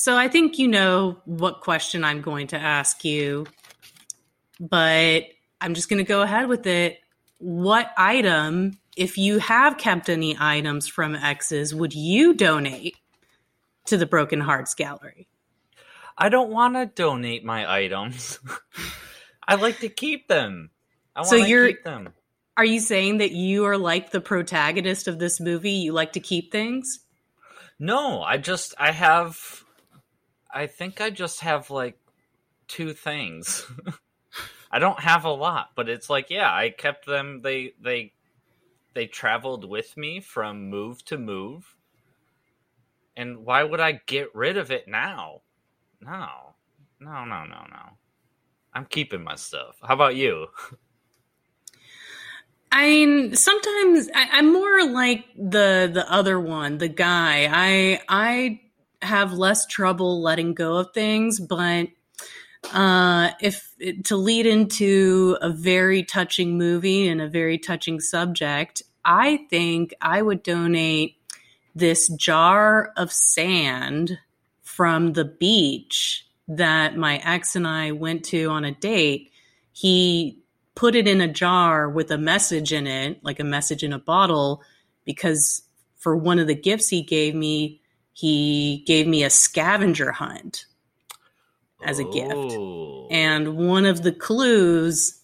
So I think you know what question I'm going to ask you, but I'm just going to go ahead with it. What item, if you have kept any items from exes, would you donate to the Broken Hearts Gallery? I don't want to donate my items. I like to keep them. I So you're- keep them. Are you saying that you are like the protagonist of this movie? You like to keep things? No, I just I have I think I just have like two things. I don't have a lot, but it's like yeah, I kept them they they they traveled with me from move to move. And why would I get rid of it now? No. No, no, no, no. I'm keeping my stuff. How about you? I mean, sometimes I, I'm more like the the other one, the guy. I I have less trouble letting go of things, but uh, if to lead into a very touching movie and a very touching subject, I think I would donate this jar of sand from the beach that my ex and I went to on a date. He put it in a jar with a message in it, like a message in a bottle, because for one of the gifts he gave me, he gave me a scavenger hunt as a gift. Oh. And one of the clues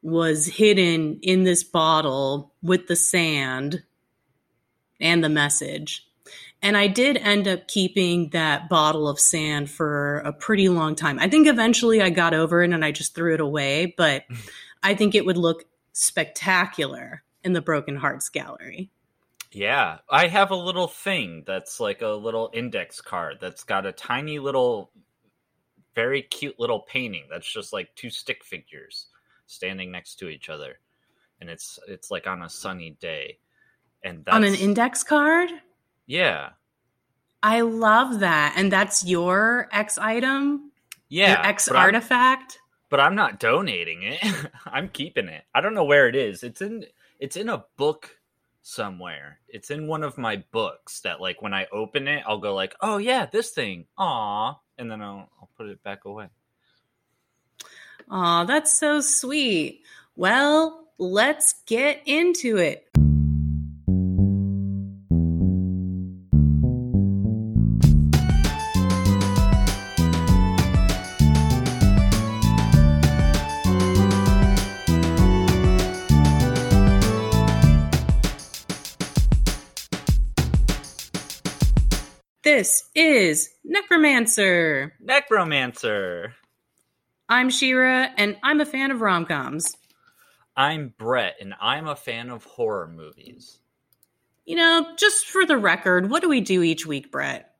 was hidden in this bottle with the sand and the message. And I did end up keeping that bottle of sand for a pretty long time. I think eventually I got over it and I just threw it away, but I think it would look spectacular in the Broken Hearts Gallery. Yeah, I have a little thing that's like a little index card that's got a tiny little, very cute little painting that's just like two stick figures standing next to each other, and it's it's like on a sunny day, and that's, On an index card? yeah, I love that. And that's your X item? yeah, your X but I'm- artifact? but I'm not donating it. I'm keeping it. I don't know where it is. It's in it's in a book somewhere. It's in one of my books that like when I open it, I'll go like, "Oh yeah, this thing." Aw, and then I'll I'll put it back away. Aw, that's so sweet. Well, let's get into it. This is Necromancer. Necromancer. I'm Shira, and I'm a fan of rom coms. I'm Brett and I'm a fan of horror movies. You know, just for the record, what do we do each week, Brett?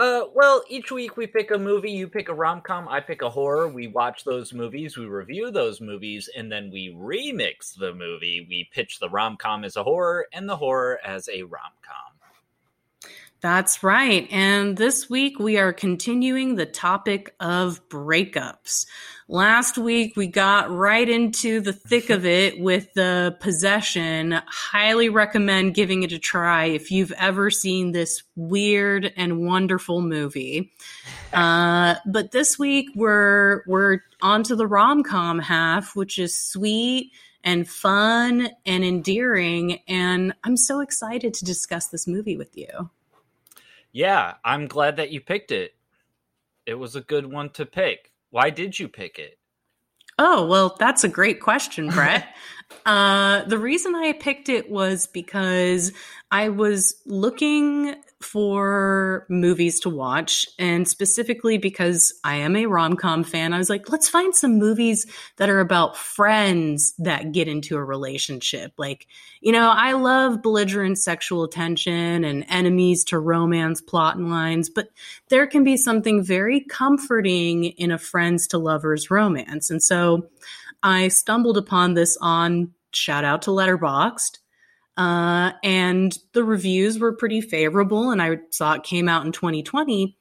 Uh, well, each week we pick a movie. You pick a rom com. I pick a horror. We watch those movies. We review those movies, and then we remix the movie. We pitch the rom com as a horror and the horror as a rom com. That's right. And this week we are continuing the topic of breakups. Last week we got right into the thick of it with the possession. Highly recommend giving it a try if you've ever seen this weird and wonderful movie. Uh, but this week we're we're on to the rom com half, which is sweet and fun and endearing. And I'm so excited to discuss this movie with you. Yeah, I'm glad that you picked it. It was a good one to pick. Why did you pick it? Oh, well, that's a great question, Brett. uh, the reason I picked it was because I was looking for movies to watch, and specifically because I am a rom com fan, I was like, let's find some movies that are about friends that get into a relationship. Like, you know, I love belligerent sexual tension and enemies to romance plot and lines, but there can be something very comforting in a friends to lovers romance. And so I stumbled upon this on shout out to Letterboxd. Uh, and the reviews were pretty favorable, and I saw it came out in 2020.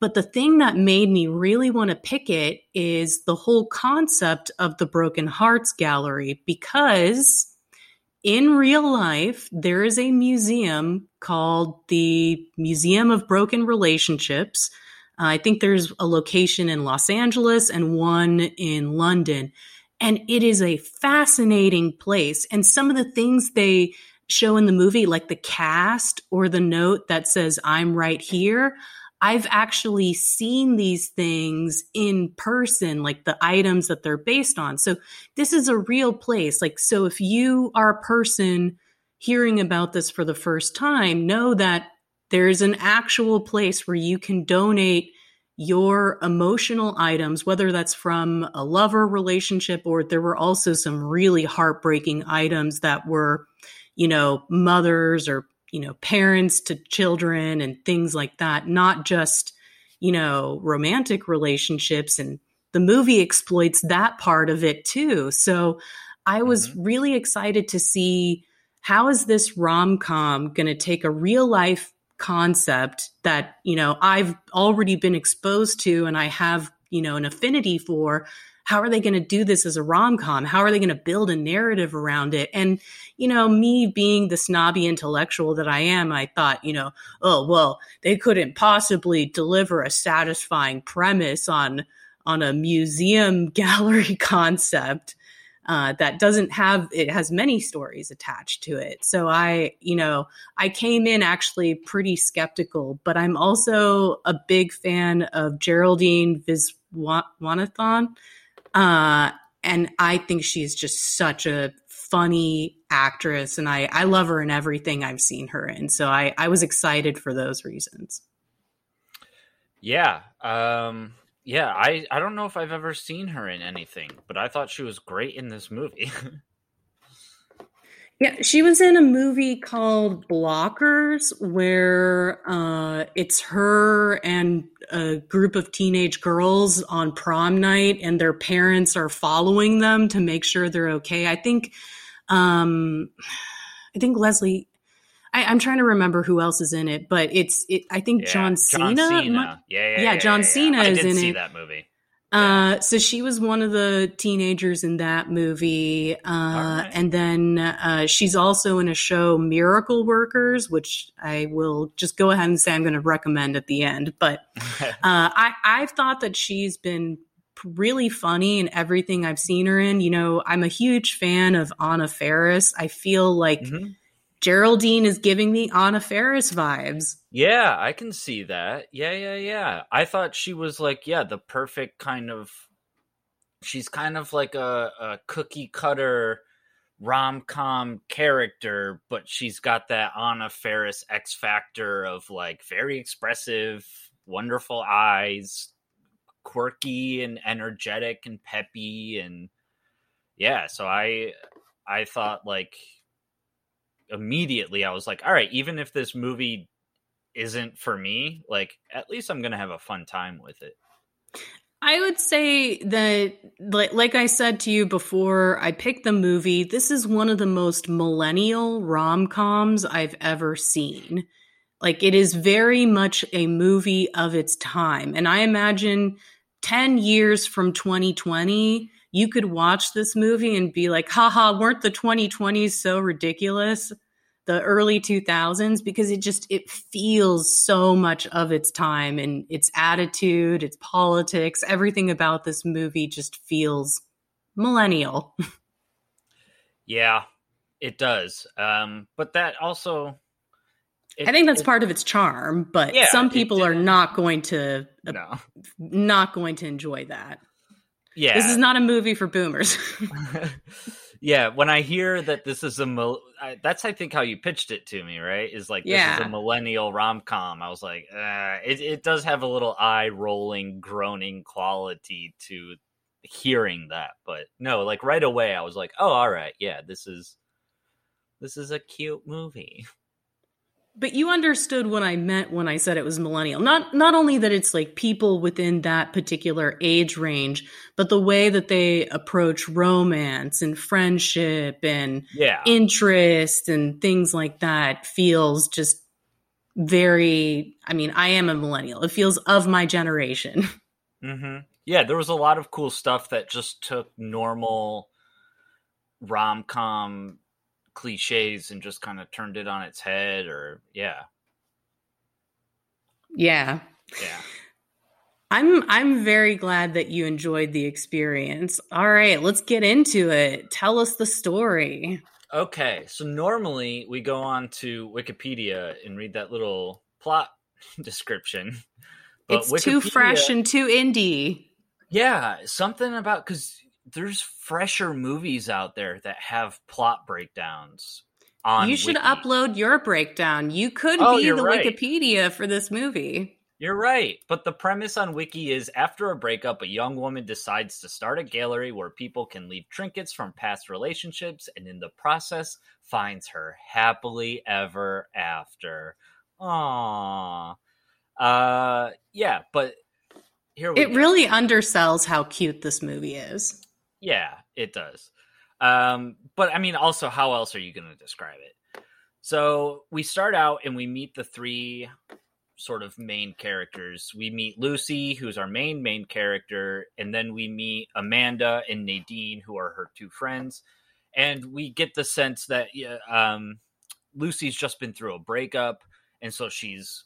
But the thing that made me really want to pick it is the whole concept of the Broken Hearts Gallery because in real life, there is a museum called the Museum of Broken Relationships. Uh, I think there's a location in Los Angeles and one in London. And it is a fascinating place. And some of the things they show in the movie, like the cast or the note that says, I'm right here, I've actually seen these things in person, like the items that they're based on. So this is a real place. Like, so if you are a person hearing about this for the first time, know that there's an actual place where you can donate your emotional items, whether that's from a lover relationship or there were also some really heartbreaking items that were, you know, mothers or you know, parents to children and things like that, not just, you know, romantic relationships. And the movie exploits that part of it too. So I was mm-hmm. really excited to see how is this rom com going to take a real life concept that, you know, I've already been exposed to and I have, you know, an affinity for how are they going to do this as a rom com? How are they going to build a narrative around it? And, you know, me being the snobby intellectual that I am, I thought, you know, oh, well, they couldn't possibly deliver a satisfying premise on, on a museum gallery concept. Uh, that doesn't have it has many stories attached to it so i you know i came in actually pretty skeptical but i'm also a big fan of geraldine viswanathan uh, and I think she's just such a funny actress and I, I love her in everything I've seen her in. So I, I was excited for those reasons. Yeah. Um, yeah, I, I don't know if I've ever seen her in anything, but I thought she was great in this movie. Yeah, she was in a movie called Blockers where uh, it's her and a group of teenage girls on prom night, and their parents are following them to make sure they're okay. I think, um, I think Leslie. I, am trying to remember who else is in it, but it's it. I think yeah, John Cena. John Cena. Yeah, yeah, yeah, yeah, John Cena is did in see it. that movie. Uh, so she was one of the teenagers in that movie. Uh, right. and then, uh, she's also in a show, Miracle Workers, which I will just go ahead and say I'm going to recommend at the end. But, uh, I, I've thought that she's been really funny in everything I've seen her in. You know, I'm a huge fan of Anna Faris. I feel like mm-hmm. Geraldine is giving me Anna Faris vibes. Yeah, I can see that. Yeah, yeah, yeah. I thought she was like, yeah, the perfect kind of. She's kind of like a, a cookie cutter rom com character, but she's got that Anna Faris X factor of like very expressive, wonderful eyes, quirky and energetic and peppy and yeah. So I I thought like immediately I was like, all right, even if this movie isn't for me, like at least I'm going to have a fun time with it. I would say that, like I said to you before, I picked the movie. This is one of the most millennial rom coms I've ever seen. Like, it is very much a movie of its time. And I imagine 10 years from 2020, you could watch this movie and be like, haha, weren't the 2020s so ridiculous? The early 2000s, because it just, it feels so much of its time and its attitude, its politics, everything about this movie just feels millennial. yeah, it does. Um, but that also, it, I think that's it, part of its charm, but yeah, some people are not going to uh, no. not going to enjoy that. Yeah. This is not a movie for boomers. yeah, when I hear that this is a that's I think how you pitched it to me, right? Is like this is a millennial rom-com. I was like, uh, it it does have a little eye rolling groaning quality to hearing that, but no, like right away I was like, "Oh, all right. Yeah, this is this is a cute movie." But you understood what I meant when I said it was millennial. Not not only that it's like people within that particular age range, but the way that they approach romance and friendship and yeah. interest and things like that feels just very I mean, I am a millennial. It feels of my generation. hmm Yeah, there was a lot of cool stuff that just took normal rom com cliches and just kind of turned it on its head or yeah. Yeah. Yeah. I'm I'm very glad that you enjoyed the experience. All right, let's get into it. Tell us the story. Okay, so normally we go on to Wikipedia and read that little plot description. But it's too fresh and too indie. Yeah, something about because there's fresher movies out there that have plot breakdowns. On you should Wiki. upload your breakdown. You could Oh, be the right. Wikipedia for this movie. You're right, but the premise on Wiki is after a breakup, a young woman decides to start a gallery where people can leave trinkets from past relationships, and in the process, finds her happily ever after. Aww. Uh, yeah, but here we It go. really undersells how cute this movie is. Yeah, it does. Um, but I mean, also, how else are you going to describe it? So we start out and we meet the three sort of main characters. We meet Lucy, who's our main main character, and then we meet Amanda and Nadine, who are her two friends. And we get the sense that um, Lucy's just been through a breakup, and so she's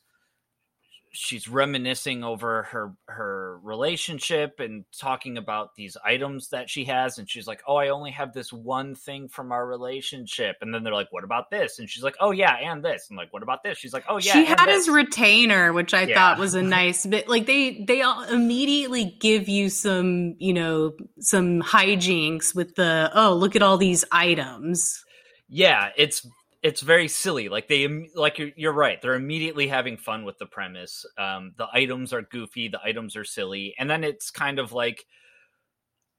she's reminiscing over her her relationship and talking about these items that she has and she's like oh i only have this one thing from our relationship and then they're like what about this and she's like oh yeah and this and like what about this she's like oh yeah she had this. his retainer, which I Yeah. thought was a nice bit. Like they they all immediately give you some, you know, some hijinks with the oh look at all these items. yeah it's it's very silly like they like you're, you're right they're immediately having fun with the premise um the items are goofy the items are silly and then it's kind of like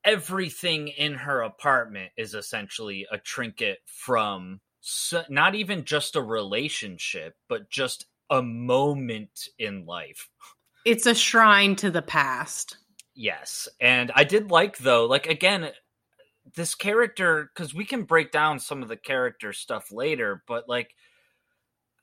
everything in her apartment is essentially a trinket from so, not even just a relationship but just a moment in life It's a shrine to the past. Yes. And I did like though, like again, this character because we can break down some of the character stuff later, but like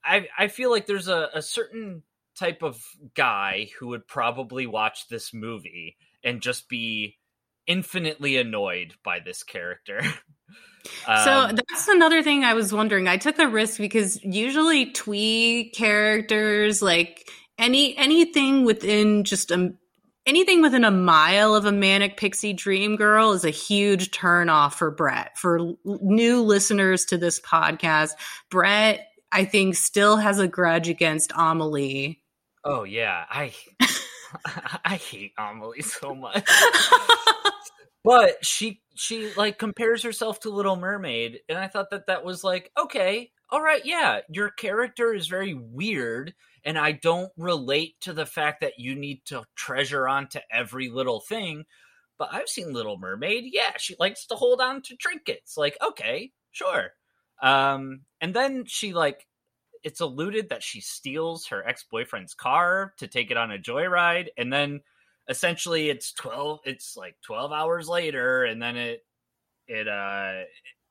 I I feel like there's a, a certain type of guy who would probably watch this movie and just be infinitely annoyed by this character. so Um, that's another thing I was wondering. I took a risk because usually twee characters, like any anything within just a anything within a mile of a manic pixie dream girl is a huge turn off for Brett. For l- new listeners to this podcast, Brett, I think, still has a grudge against Amelie. oh yeah, I I hate Amelie so much. but she she like compares herself to little mermaid and i thought that that was like okay all right yeah your character is very weird and i don't relate to the fact that you need to treasure onto every little thing but i've seen little mermaid yeah she likes to hold on to trinkets like okay sure. Um and then she like it's alluded that she steals her ex-boyfriend's car to take it on a joyride and then essentially it's 12 it's like 12 hours later and then it it uh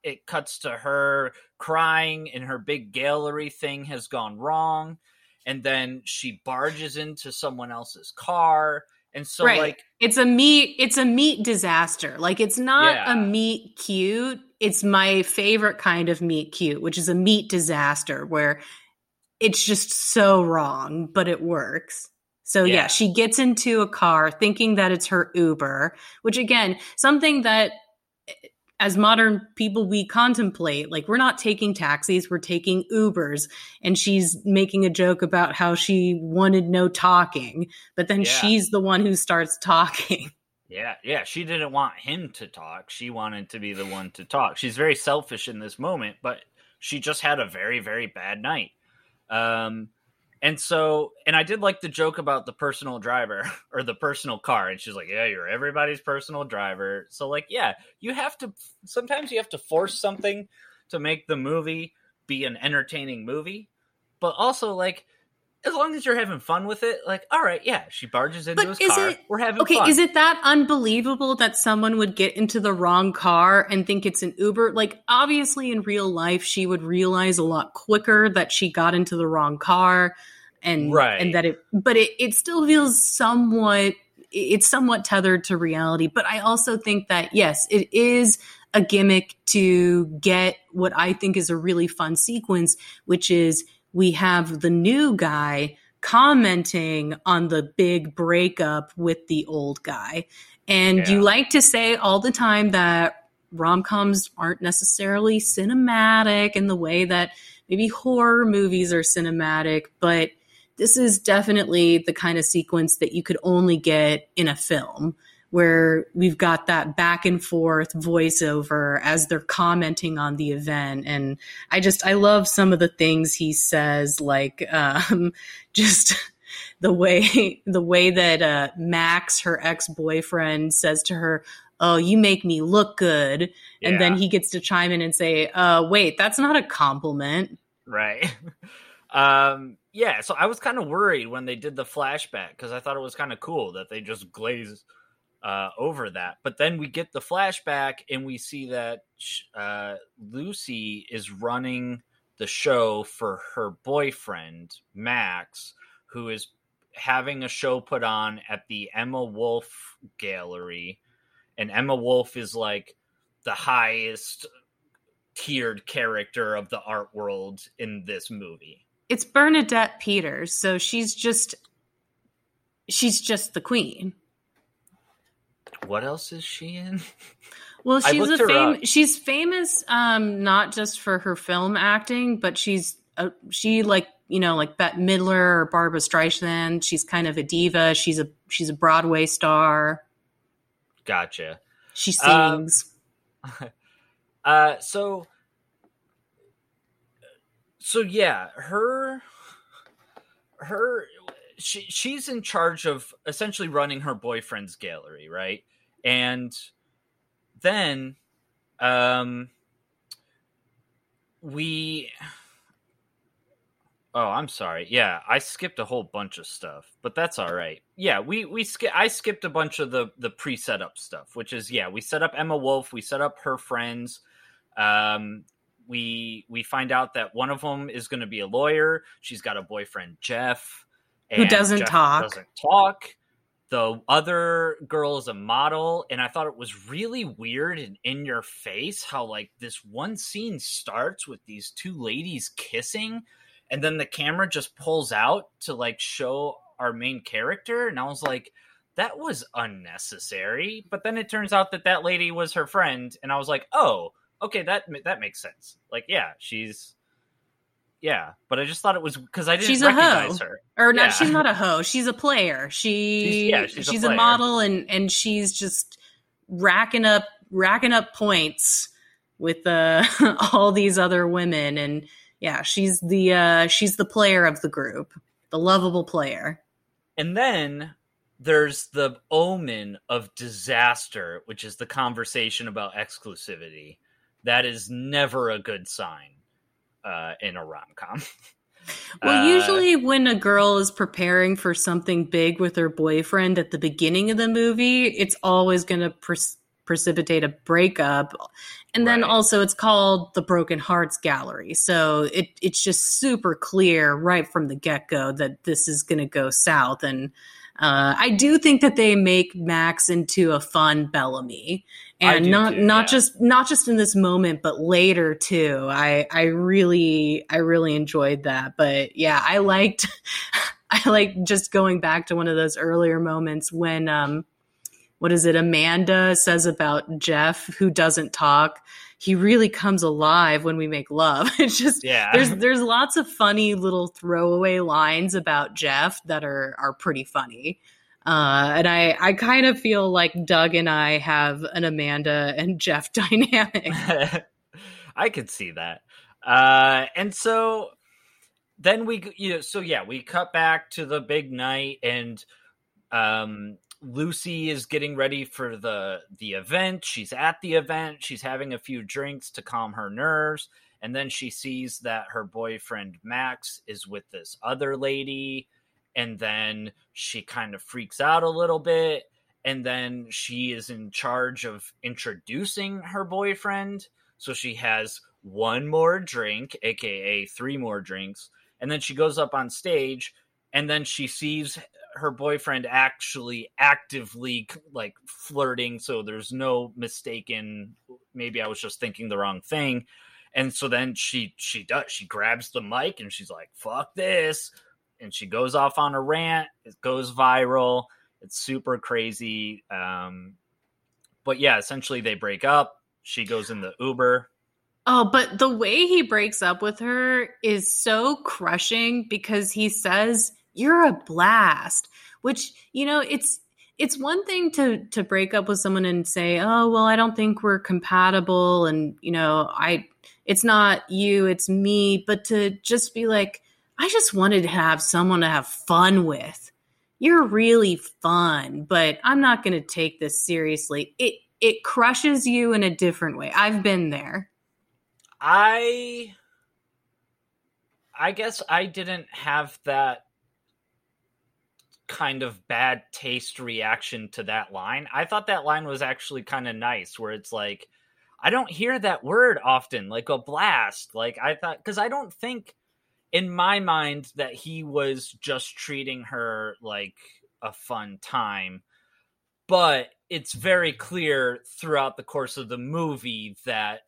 it cuts to her crying and her big gallery thing has gone wrong and then she barges into someone else's car and so Right. like It's a meet. It's a meet disaster. Like it's not Yeah. a meet cute. It's my favorite kind of meet cute, which is a meet disaster where it's just so wrong, but it works. So yeah. Yeah. she gets into a car thinking that it's her Uber, which again, something that eh, as modern people we contemplate like we're not taking taxis we're taking ubers and she's making a joke about how she wanted no talking but then Yeah. she's the one who starts talking Yeah, yeah. She didn't want him to talk. She wanted to be the one to talk. She's very selfish in this moment, but she just had a very, very bad night. Um, and so, and I did like the joke about the personal driver or the personal car. And she's like, "Yeah, you're everybody's personal driver." So, like, yeah, you have to. Sometimes you have to force something to make the movie be an entertaining movie, but also like. As long as you're having fun with it, like, all right, yeah, she barges into But his is car. it- We're having okay fun. is it that unbelievable that someone would get into the wrong car and think it's an uber like obviously in real life she would realize a lot quicker that she got into the wrong car and Right. and that it but it, it still feels somewhat it's somewhat tethered to reality. But I also think that, yes, it is a gimmick to get what I think is a really fun sequence, which is we have the new guy commenting on the big breakup with the old guy. And yeah. you like to say all the time that rom coms aren't necessarily cinematic in the way that maybe horror movies are cinematic, but this is definitely the kind of sequence that you could only get in a film where we've got that back and forth voiceover as they're commenting on the event. And i just i love some of the things he says like um, just the way the way that uh, max her ex-boyfriend says to her oh you make me look good. Yeah. and then he gets to chime in and say uh, wait that's not a compliment. Right. Um yeah so i was kind of worried when they did the flashback because i thought it was kind of cool that they just glazed uh, over that. But then we get the flashback and we see that uh, Lucy is running the show for her boyfriend, Max, who is having a show put on at the Emma Wolf Gallery. And Emma Wolf is like the highest tiered character of the art world in this movie. It's Bernadette Peters, so she's just she's just the queen what else is she in? Well, she's a fam- she's famous um, not just for her film acting, but she's a, she like you know like Bette Midler or Barbra Streisand. She's kind of a diva. She's a she's a Broadway star. Gotcha. She sings. Um, uh, so so yeah, her her she she's in charge of essentially running her boyfriend's gallery, right? and then um we Oh, I'm sorry. Yeah, I skipped a whole bunch of stuff, but that's all right. Yeah, we we sk- I skipped a bunch of the the pre-set up stuff, which is yeah, we set up Emma Wolf, we set up her friends. Um we we find out that one of them is going to be a lawyer. She's got a boyfriend Jeff who doesn't Jeff talk. Doesn't talk. The other girl is a model and i thought it was really weird and in your face how like this one scene starts with these two ladies kissing and then the camera just pulls out to like show our main character and i was like that was unnecessary. But then it turns out that that lady was her friend and i was like oh okay that that makes sense. Like yeah she's yeah, but I just thought it was because I didn't she's recognize her. Or not? Yeah. She's not a hoe. She's a player. She she's, yeah, she's, she's a, a, model, and and she's just racking up racking up points with uh, all these other women, and yeah, she's the uh, she's the player of the group, the lovable player. And then there's the omen of disaster, which is the conversation about exclusivity. That is never a good sign uh, in a rom com. Well, uh, usually when a girl is preparing for something big with her boyfriend at the beginning of the movie, it's always going to pre- precipitate a breakup. And then right. also it's called the Broken Hearts Gallery. So it it's just super clear right from the get-go that this is going to go south and uh, I do think that they make Max into a fun Bellamy, and not too, not yeah. just not just in this moment, but later too. I I really I really enjoyed that. But yeah, I liked I like just going back to one of those earlier moments when um what is it Amanda says about Jeff who doesn't talk he really comes alive when we make love. It's just yeah. there's there's lots of funny little throwaway lines about Jeff that are are pretty funny. Uh, and I, I kind of feel like Doug and I have an Amanda and Jeff dynamic. I could see that. Uh, and so then we, you know, so yeah, we cut back to the big night and um, Lucy is getting ready for the the event. She's at the event. She's having a few drinks to calm her nerves, and then she sees that her boyfriend Max is with this other lady, and then she kind of freaks out a little bit, and then she is in charge of introducing her boyfriend. So she has one more drink, aka three more drinks, and then she goes up on stage, and then she sees her boyfriend actually actively like flirting so there's no mistaken maybe i was just thinking the wrong thing. And so then she she does she grabs the mic and she's like fuck this. And she goes off on a rant. It goes viral. It's super crazy. Um but yeah essentially they break up. She goes in the uber. Oh, but the way he breaks up with her is so crushing because he says, "You're a blast," which, you know, it's it's one thing to to break up with someone and say, "Oh, well, I don't think we're compatible," and you know, I it's not you, it's me, but to just be like, "I just wanted to have someone to have fun with." You're really fun, but I'm not going to take this seriously. It it crushes you in a different way. I've been there. I I guess I didn't have that kind of bad taste reaction to that line. I thought that line was actually kind of nice where it's like I don't hear that word often, like a blast. Like I thought cuz I don't think in my mind that he was just treating her like a fun time. But it's very clear throughout the course of the movie that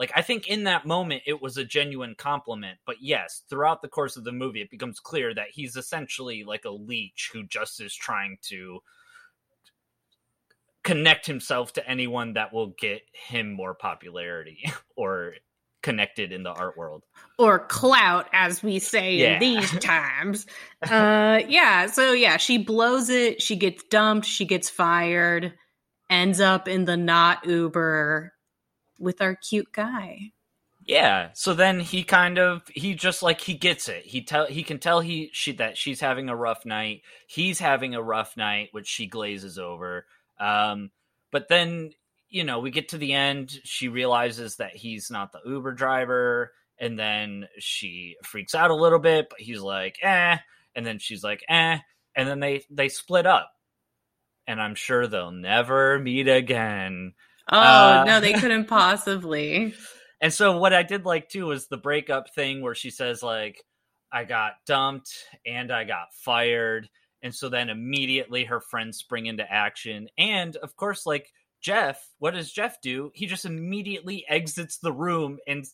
like I think in that moment it was a genuine compliment, but yes, throughout the course of the movie it becomes clear that he's essentially like a leech who just is trying to connect himself to anyone that will get him more popularity or connected in the art world or clout as we say yeah. in these times uh yeah so yeah she blows it she gets dumped she gets fired ends up in the not uber with our cute guy. Yeah. So then he kind of he just like he gets it. He tell he can tell he she that she's having a rough night. He's having a rough night, which she glazes over. Um, but then you know we get to the end. She realizes that he's not the Uber driver, and then she freaks out a little bit. But he's like, eh, and then she's like, eh, and then they they split up. And I'm sure they'll never meet again. Oh uh, no, they couldn't possibly. And so what I did like too was the breakup thing where she says like I got dumped and I got fired. And so then immediately her friends spring into action. And of course, like Jeff, what does Jeff do? He just immediately exits the room and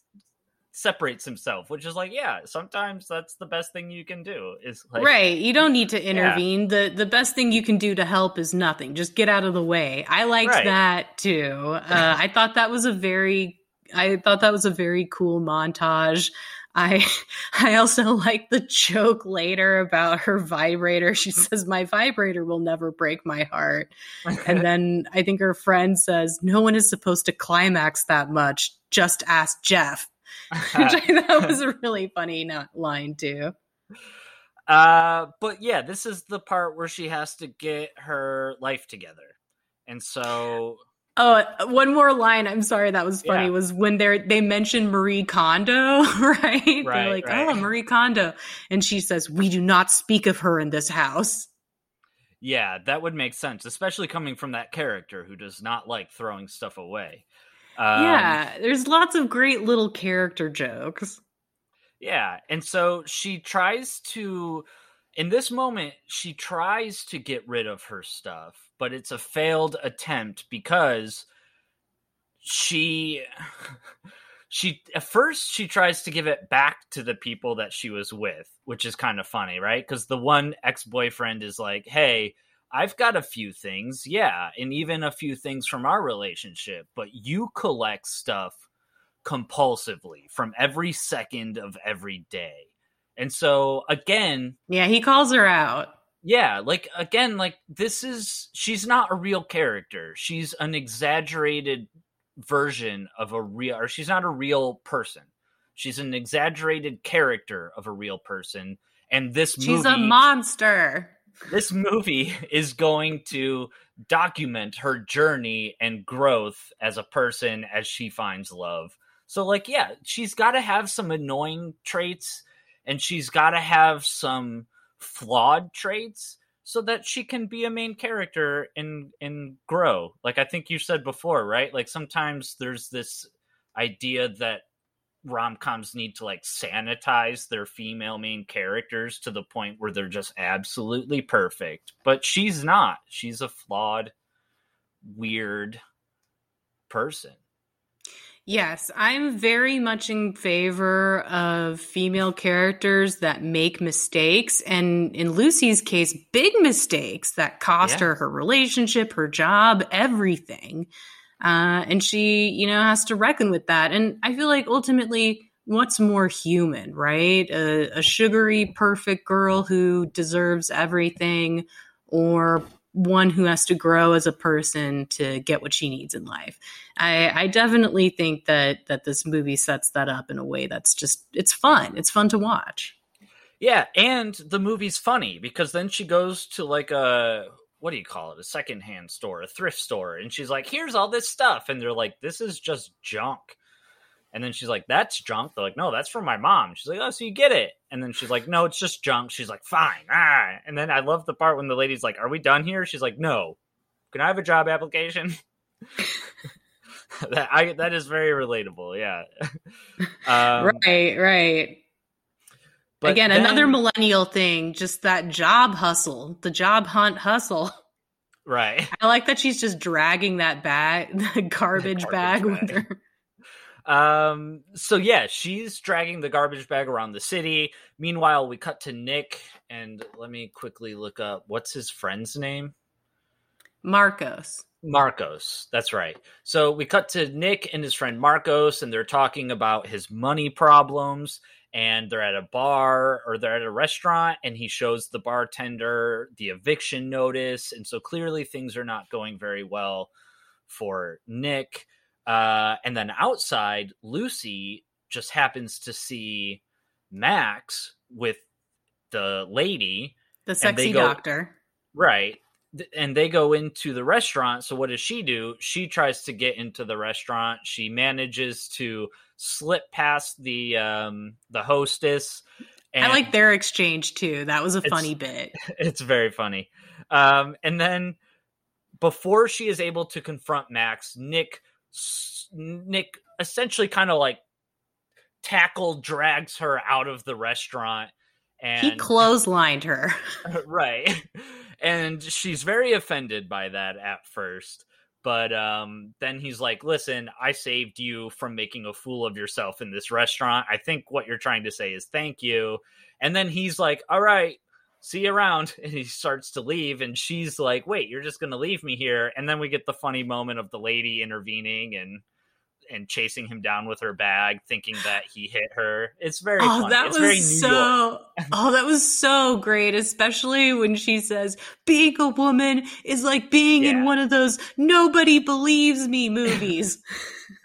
separates himself, which is like, yeah, sometimes that's the best thing you can do. Is like, right. You don't need to intervene. Yeah. The the best thing you can do to help is nothing. Just get out of the way. I liked right. that too. Uh, I thought that was a very I thought that was a very cool montage. I I also like the joke later about her vibrator. She says, "My vibrator will never break my heart," and then I think her friend says, "No one is supposed to climax that much. Just ask Jeff." which I thought was a really funny not line too. Uh, but yeah, this is the part where she has to get her life together, and so. Oh, one more line. I'm sorry, that was funny. Yeah. Was when they they mentioned Marie Kondo, right? right They're like, right. "Oh, Marie Kondo," and she says, "We do not speak of her in this house." Yeah, that would make sense, especially coming from that character who does not like throwing stuff away. Um, yeah, there's lots of great little character jokes. Yeah, and so she tries to in this moment she tries to get rid of her stuff, but it's a failed attempt because she she at first she tries to give it back to the people that she was with, which is kind of funny, right? Cuz the one ex-boyfriend is like, "Hey, I've got a few things, yeah, and even a few things from our relationship, but you collect stuff compulsively from every second of every day. And so again, yeah, he calls her out. Yeah, like again, like this is she's not a real character. She's an exaggerated version of a real or she's not a real person. She's an exaggerated character of a real person. And this she's movie, a monster this movie is going to document her journey and growth as a person as she finds love. So, like, yeah, she's got to have some annoying traits and she's got to have some flawed traits so that she can be a main character and and grow. Like I think you said before, right? Like sometimes there's this idea that rom-coms need to like sanitize their female main characters to the point where they're just absolutely perfect but she's not she's a flawed weird person Yes, I'm very much in favor of female characters that make mistakes. And in Lucy's case, big mistakes that cost Yeah. her her relationship, her job, everything. Uh, and she, you know, has to reckon with that. And I feel like ultimately, what's more human, right? A, a sugary, perfect girl who deserves everything, or one who has to grow as a person to get what she needs in life. I, I definitely think that that this movie sets that up in a way that's just it's fun. It's fun to watch. Yeah, and the movie's funny because then she goes to like a what do you call it? A secondhand store, a thrift store, and she's like, "Here's all this stuff," and they're like, "This is just junk." And then she's like, "That's junk." They're like, "No, that's from my mom." She's like, "Oh, so you get it?" And then she's like, "No, it's just junk." She's like, "Fine." Ah. And then I love the part when the lady's like, "Are we done here?" She's like, "No." Can I have a job application? that I that is very relatable. Yeah. Um, right, right. But Again, then- another millennial thing, just that job hustle, the job hunt hustle. right. I like that she's just dragging that bag, the garbage, Garbage bag, with her. Um. So yeah, she's dragging the garbage bag around the city. Meanwhile, we cut to Nick, and let me quickly look up what's his friend's name. Marcos. Marcos. That's right. So we cut to Nick and his friend Marcos, and they're talking about his money problems. And they're at a bar or they're at a restaurant, and he shows the bartender the eviction notice. And so clearly things are not going very well for Nick. Uh, and then outside, Lucy just happens to see Max with the lady The sexy go- doctor. Right. And they go into the restaurant. So what does she do? She tries to get into the restaurant. She manages to slip past the um the hostess. And I like their exchange too. That was a funny bit. it's very funny. Um and then before she is able to confront Max, Nick Nick essentially kind of like tackle drags her out of the restaurant and He clotheslined her. right and she's very offended by that at first but um then he's like listen i saved you from making a fool of yourself in this restaurant. I think what you're trying to say is thank you. And then he's like all right see you around. And he starts to leave and she's like wait you're just gonna leave me here? And then we get the funny moment of the lady intervening and and chasing him down with her bag thinking that he hit her it's very Oh, funny. that it's was so. Oh, that was so great, especially when she says, "Being a woman is like being in one of those nobody believes me movies."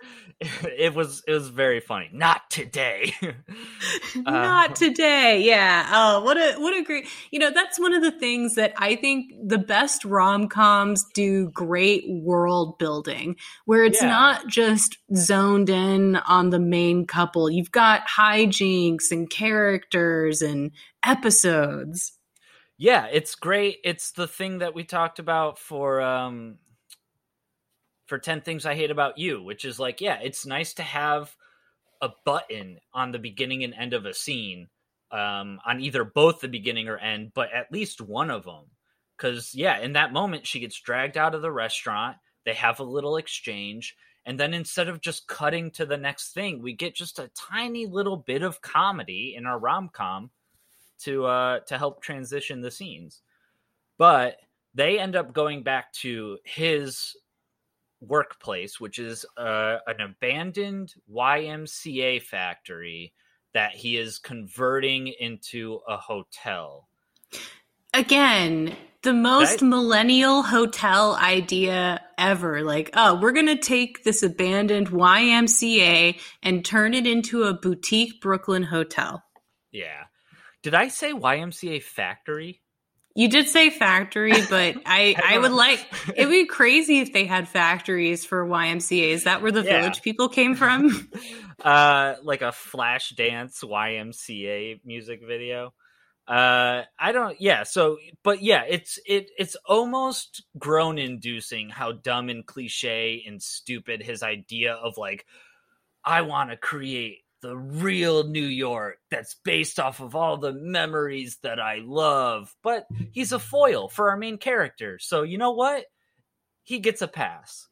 it was it was very funny. Not today. Not today. Yeah. Oh, what a what a great. You know, that's one of the things that I think the best rom-coms do great world building where it's Yeah. not just zoned in on the main couple. You've got hijinks and characters and episodes. yeah, it's great. It's the thing that we talked about for um for 10 things I hate about you, which is like, yeah, it's nice to have a button on the beginning and end of a scene um on either both the beginning or end, but at least one of them. Cuz yeah, in that moment she gets dragged out of the restaurant, they have a little exchange, and then instead of just cutting to the next thing, we get just a tiny little bit of comedy in our rom-com to uh to help transition the scenes. But they end up going back to his workplace, which is uh, an abandoned YMCA factory that he is converting into a hotel. Again, the most That- millennial hotel idea ever. Like, oh, we're going to take this abandoned YMCA and turn it into a boutique Brooklyn hotel. Yeah. Did I say YMCA factory? You did say factory, but I, I would like it would be crazy if they had factories for YMCA. Is that where the Yeah. village people came from? uh like a flash dance YMCA music video. Uh I don't yeah, so but yeah, it's it it's almost groan inducing how dumb and cliche and stupid his idea of like I want to create the real New York that's based off of all the memories that I love. But he's a foil for our main character. So you know what? He gets a pass.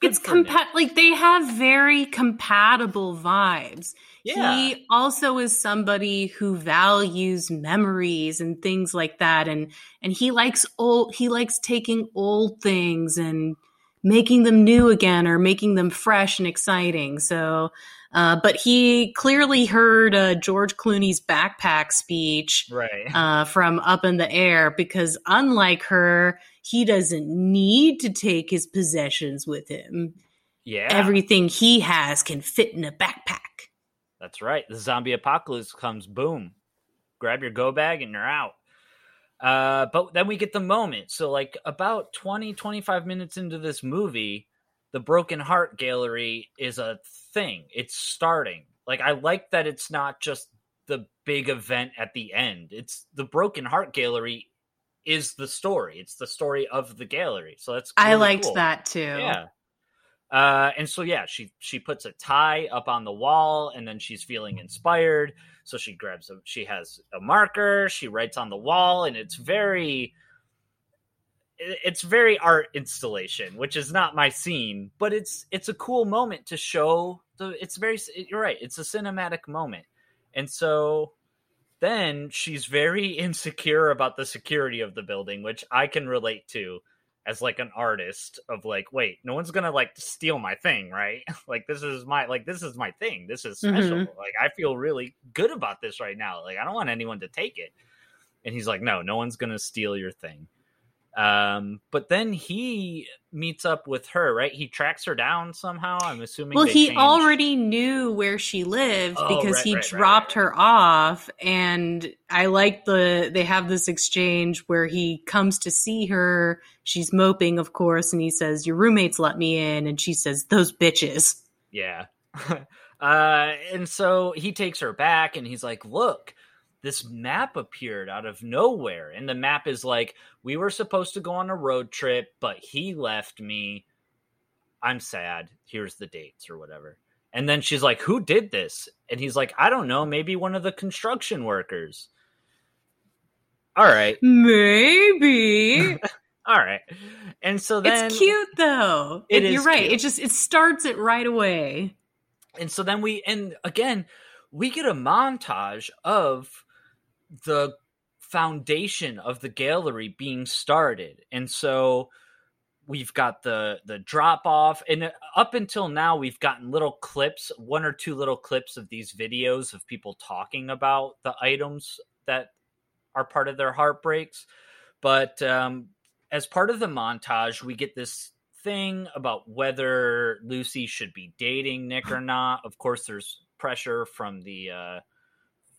Good it's compa- like they have very compatible vibes. Yeah. He also is somebody who values memories and things like that and and he likes old he likes taking old things and making them new again or making them fresh and exciting. So uh, but he clearly heard uh, George Clooney's backpack speech right. uh, from Up in the Air because, unlike her, he doesn't need to take his possessions with him. Yeah. Everything he has can fit in a backpack. That's right. The zombie apocalypse comes, boom. Grab your go bag and you're out. Uh, but then we get the moment. So, like, about 20, 25 minutes into this movie, the Broken Heart Gallery is a thing. It's starting. Like, I like that it's not just the big event at the end. It's the Broken Heart Gallery is the story. It's the story of the gallery. So that's really I liked cool. that too. Yeah. Uh, and so yeah, she she puts a tie up on the wall, and then she's feeling inspired. So she grabs a she has a marker, she writes on the wall, and it's very it's very art installation, which is not my scene, but it's it's a cool moment to show the it's very you're right, it's a cinematic moment. And so then she's very insecure about the security of the building, which I can relate to as like an artist of like, wait, no one's gonna like steal my thing, right? like this is my like this is my thing. This is special. Mm-hmm. Like I feel really good about this right now. Like I don't want anyone to take it. And he's like, no, no one's gonna steal your thing. Um, but then he meets up with her, right? He tracks her down somehow. I'm assuming. Well, he already knew where she lived oh, because right, he right, dropped right, her off, and I like the they have this exchange where he comes to see her. She's moping, of course, and he says, "Your roommates let me in," and she says, "Those bitches." Yeah. uh, and so he takes her back, and he's like, "Look." This map appeared out of nowhere. And the map is like, we were supposed to go on a road trip, but he left me. I'm sad. Here's the dates or whatever. And then she's like, Who did this? And he's like, I don't know. Maybe one of the construction workers. All right. Maybe. All right. And so then It's cute though. It it, you're right. Cute. It just it starts it right away. And so then we and again, we get a montage of the foundation of the gallery being started. And so we've got the the drop off and up until now we've gotten little clips, one or two little clips of these videos of people talking about the items that are part of their heartbreaks. But um as part of the montage, we get this thing about whether Lucy should be dating Nick or not. Of course, there's pressure from the uh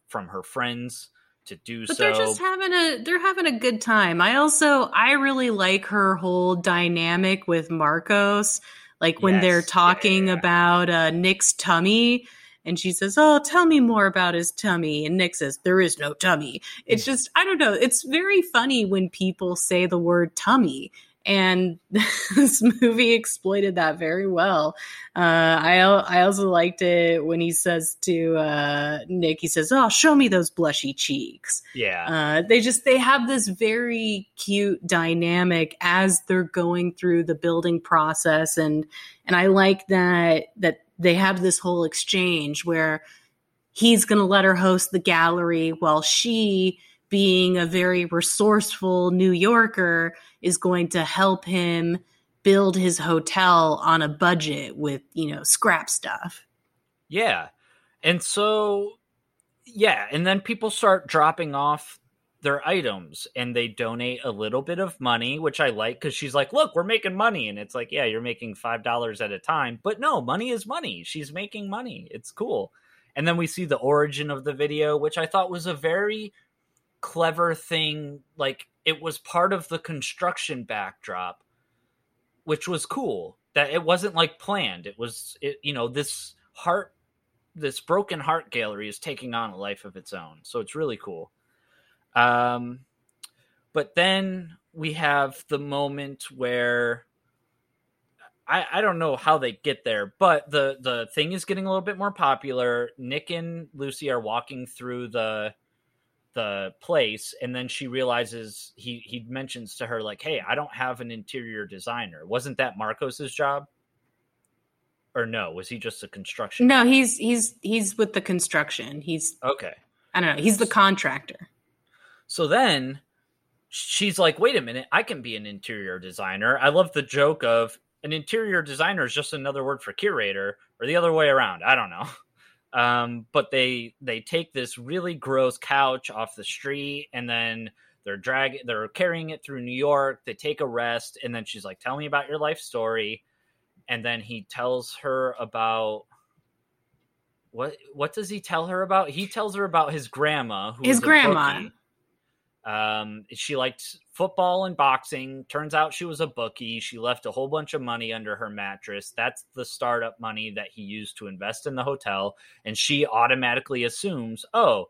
from her friends to do but so. they're just having a they're having a good time. I also I really like her whole dynamic with Marcos. Like when yes, they're talking yeah, about uh, Nick's tummy, and she says, "Oh, tell me more about his tummy," and Nick says, "There is no tummy." It's just I don't know. It's very funny when people say the word tummy and this movie exploited that very well. Uh, I I also liked it when he says to uh, Nick, he says, "Oh, show me those blushy cheeks." Yeah, uh, they just they have this very cute dynamic as they're going through the building process, and and I like that that they have this whole exchange where he's going to let her host the gallery while she being a very resourceful New Yorker is going to help him build his hotel on a budget with, you know, scrap stuff. Yeah. And so yeah, and then people start dropping off their items and they donate a little bit of money, which I like because she's like, Look, we're making money. And it's like, Yeah, you're making $5 at a time. But no, money is money. She's making money. It's cool. And then we see the origin of the video, which I thought was a very clever thing like it was part of the construction backdrop which was cool that it wasn't like planned it was it, you know this heart this broken heart gallery is taking on a life of its own so it's really cool um but then we have the moment where I, I don't know how they get there, but the the thing is getting a little bit more popular. Nick and Lucy are walking through the the place, and then she realizes he he mentions to her like, "Hey, I don't have an interior designer. Wasn't that Marcos's job?" Or no, was he just a construction? No, he's he's he's with the construction. He's okay. I don't know. He's the contractor. So then she's like, wait a minute, I can be an interior designer. I love the joke of an interior designer is just another word for curator or the other way around. I don't know. Um, but they they take this really gross couch off the street and then they're dragging they're carrying it through New York. They take a rest and then she's like, Tell me about your life story. And then he tells her about what what does he tell her about? He tells her about his grandma, who his grandma. Um, she liked football and boxing. Turns out she was a bookie. She left a whole bunch of money under her mattress. That's the startup money that he used to invest in the hotel. And she automatically assumes, oh,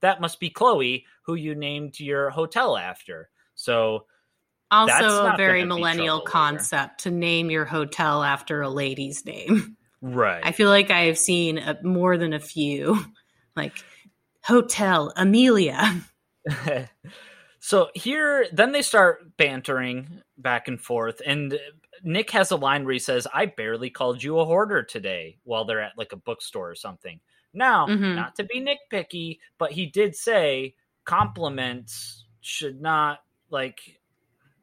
that must be Chloe, who you named your hotel after. So, also a very millennial concept to name your hotel after a lady's name. Right. I feel like I have seen a, more than a few, like Hotel Amelia. so here, then they start bantering back and forth, and Nick has a line where he says, "I barely called you a hoarder today," while they're at like a bookstore or something. Now, mm-hmm. not to be nitpicky, but he did say compliments should not like,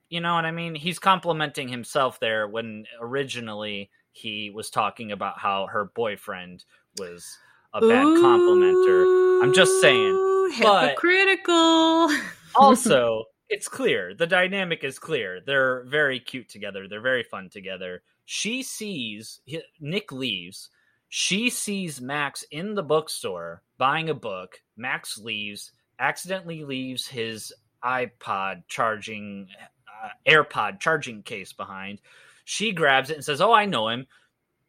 you know what I mean? He's complimenting himself there when originally he was talking about how her boyfriend was a bad Ooh. complimenter. I'm just saying hypocritical. also, it's clear. The dynamic is clear. They're very cute together. They're very fun together. She sees Nick leaves. She sees Max in the bookstore buying a book. Max leaves, accidentally leaves his iPod charging, uh, AirPod charging case behind. She grabs it and says, Oh, I know him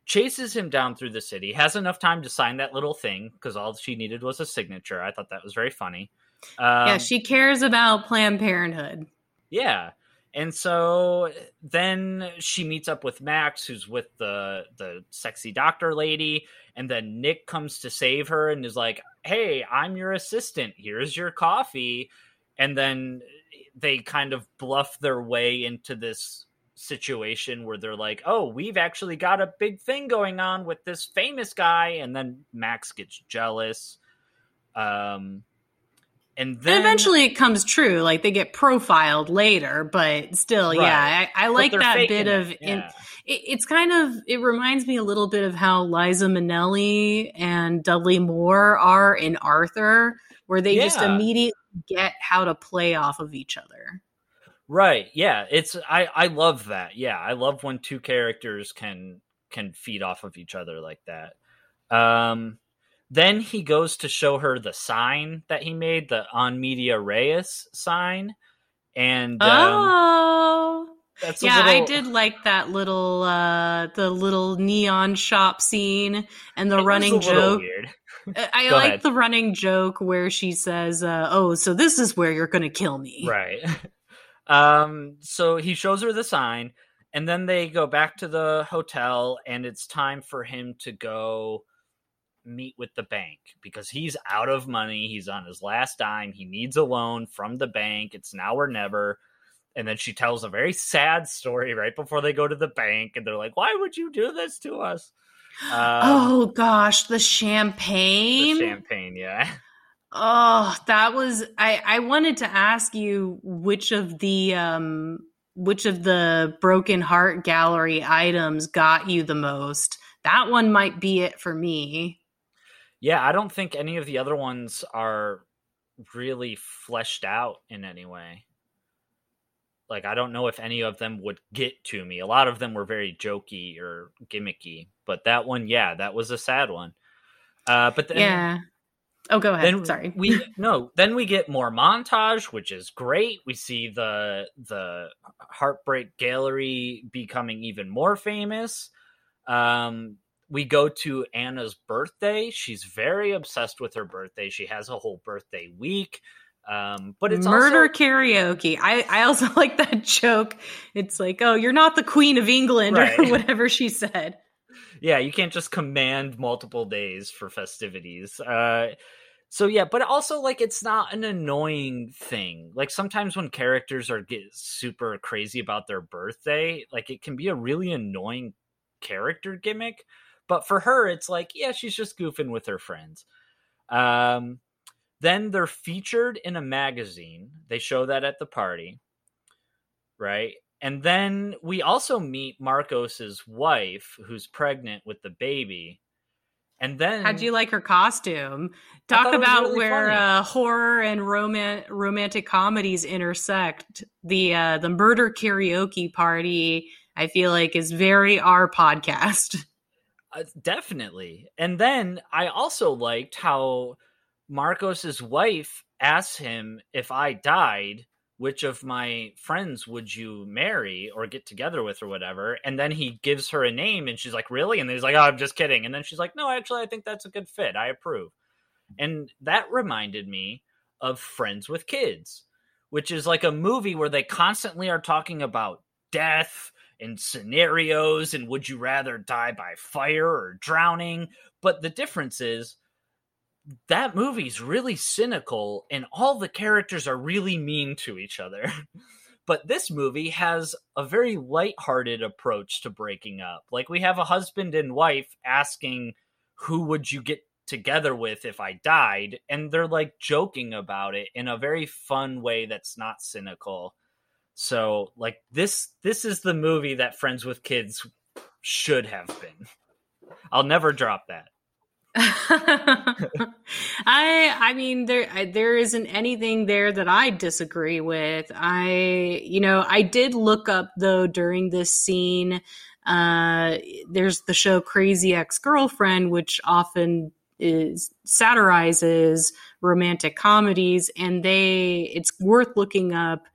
chases him down through the city, has enough time to sign that little thing because all she needed was a signature. I thought that was very funny. Um, yeah, she cares about Planned Parenthood. Yeah. And so then she meets up with Max, who's with the the sexy doctor lady, and then Nick comes to save her and is like, "Hey, I'm your assistant. Here's your coffee." And then they kind of bluff their way into this situation where they're like, "Oh, we've actually got a big thing going on with this famous guy," and then Max gets jealous. Um, and then and eventually it comes true. Like they get profiled later, but still, right. yeah, I, I like that bit of. It. Yeah. It, it's kind of it reminds me a little bit of how Liza Minnelli and Dudley Moore are in Arthur, where they yeah. just immediately get how to play off of each other. Right. Yeah. It's I I love that. Yeah, I love when two characters can can feed off of each other like that. Um then he goes to show her the sign that he made, the on media res sign. And um, oh. yeah, little... I did like that little uh the little neon shop scene and the it running joke. I like ahead. the running joke where she says, uh, "Oh, so this is where you're going to kill me." Right. Um, so he shows her the sign, and then they go back to the hotel, and it's time for him to go meet with the bank because he's out of money. He's on his last dime. He needs a loan from the bank. It's now or never. And then she tells a very sad story right before they go to the bank, and they're like, "Why would you do this to us?" Um, oh gosh, the champagne. The champagne, yeah. Oh, that was I I wanted to ask you which of the um which of the broken heart gallery items got you the most. That one might be it for me. Yeah, I don't think any of the other ones are really fleshed out in any way. Like I don't know if any of them would get to me. A lot of them were very jokey or gimmicky, but that one, yeah, that was a sad one. Uh, but then, yeah, Oh, go ahead. Then Sorry. we no. Then we get more montage, which is great. We see the the Heartbreak Gallery becoming even more famous. Um, we go to Anna's birthday. She's very obsessed with her birthday. She has a whole birthday week. Um, but it's murder also, karaoke. I, I also like that joke. It's like, oh, you're not the Queen of England Right. or whatever she said. yeah, you can't just command multiple days for festivities. Uh, so yeah, but also like it's not an annoying thing. Like sometimes when characters are get super crazy about their birthday, like it can be a really annoying character gimmick. But for her, it's like yeah, she's just goofing with her friends. Um, then they're featured in a magazine. They show that at the party, right? And then we also meet Marcos's wife, who's pregnant with the baby. And then How'd you like her costume? Talk thought it was about really where uh, horror and roman- romantic comedies intersect. The uh, the murder karaoke party, I feel like, is very our podcast. Uh, definitely. And then I also liked how Marcos's wife asks him if I died, which of my friends would you marry or get together with or whatever? And then he gives her a name and she's like, "Really?" And he's like, "Oh, I'm just kidding." And then she's like, "No, actually I think that's a good fit. I approve." And that reminded me of Friends with Kids, which is like a movie where they constantly are talking about death and scenarios and would you rather die by fire or drowning? But the difference is that movie's really cynical and all the characters are really mean to each other. But this movie has a very light-hearted approach to breaking up. Like we have a husband and wife asking who would you get together with if i died? And they're like joking about it in a very fun way that's not cynical so like this this is the movie that Friends with Kids should have been. I'll never drop that. I I mean there there isn't anything there that I disagree with. I you know I did look up though during this scene. Uh, there's the show Crazy Ex Girlfriend, which often is satirizes romantic comedies, and they it's worth looking up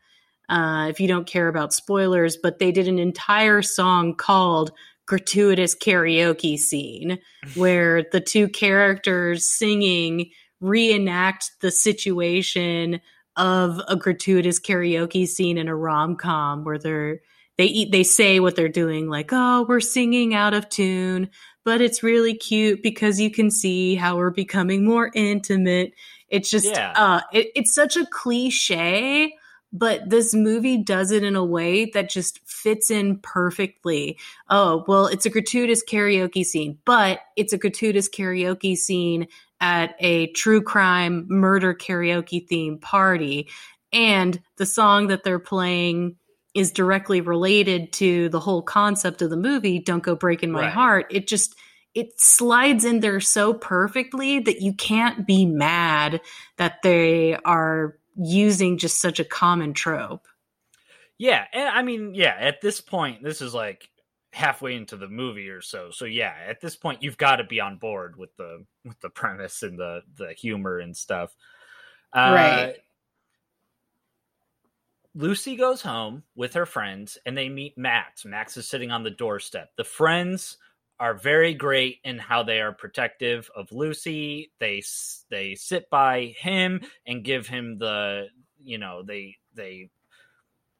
uh, if you don't care about spoilers. But they did an entire song called gratuitous karaoke scene where the two characters singing reenact the situation of a gratuitous karaoke scene in a rom-com where they're they eat they say what they're doing like oh we're singing out of tune but it's really cute because you can see how we're becoming more intimate it's just Yeah. uh it, it's such a cliche but this movie does it in a way that just fits in perfectly. Oh, well, it's a gratuitous karaoke scene, but it's a gratuitous karaoke scene at a true crime murder karaoke theme party. And the song that they're playing is directly related to the whole concept of the movie, Don't Go Breaking My Right. Heart. It just, it slides in there so perfectly that you can't be mad that they are using just such a common trope. Yeah, and I mean, yeah, at this point, this is like halfway into the movie or so. So yeah, at this point you've got to be on board with the with the premise and the the humor and stuff. Uh, Right. Lucy goes home with her friends and they meet Max. Max is sitting on the doorstep. The friends are very great in how they are protective of Lucy. They they sit by him and give him the you know they they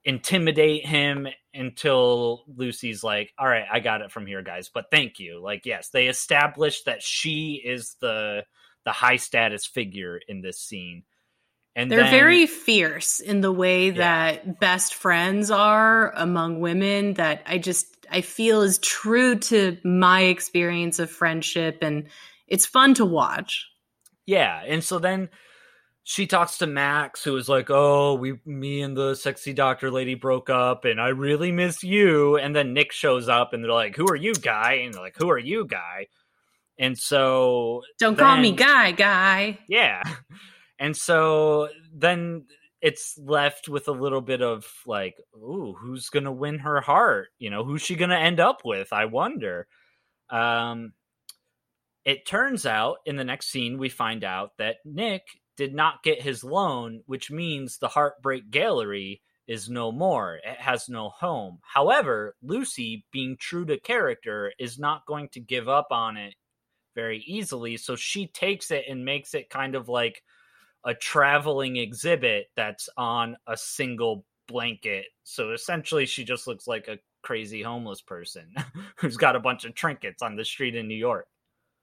intimidate him until Lucy's like, "All right, I got it from here, guys, but thank you." Like, yes, they establish that she is the the high status figure in this scene. And They're then- very fierce in the way Yeah. that best friends are among women that I just I feel is true to my experience of friendship and it's fun to watch. Yeah, and so then she talks to Max, who is like, "Oh, we, me and the sexy doctor lady broke up, and I really miss you." And then Nick shows up, and they're like, "Who are you, guy?" And they're like, "Who are you, guy?" And so, Don't call me guy guy. yeah, and so then it's left with a little bit of like, "Ooh, who's gonna win her heart? You know, who's she gonna end up with? I wonder." Um, it turns out in the next scene we find out that Nick did not get his loan, which means the Heartbreak Gallery is no more. It has no home. However, Lucy, being true to character, is not going to give up on it very easily. So she takes it and makes it kind of like a traveling exhibit that's on a single blanket. So essentially, she just looks like a crazy homeless person who's got a bunch of trinkets on the street in New York.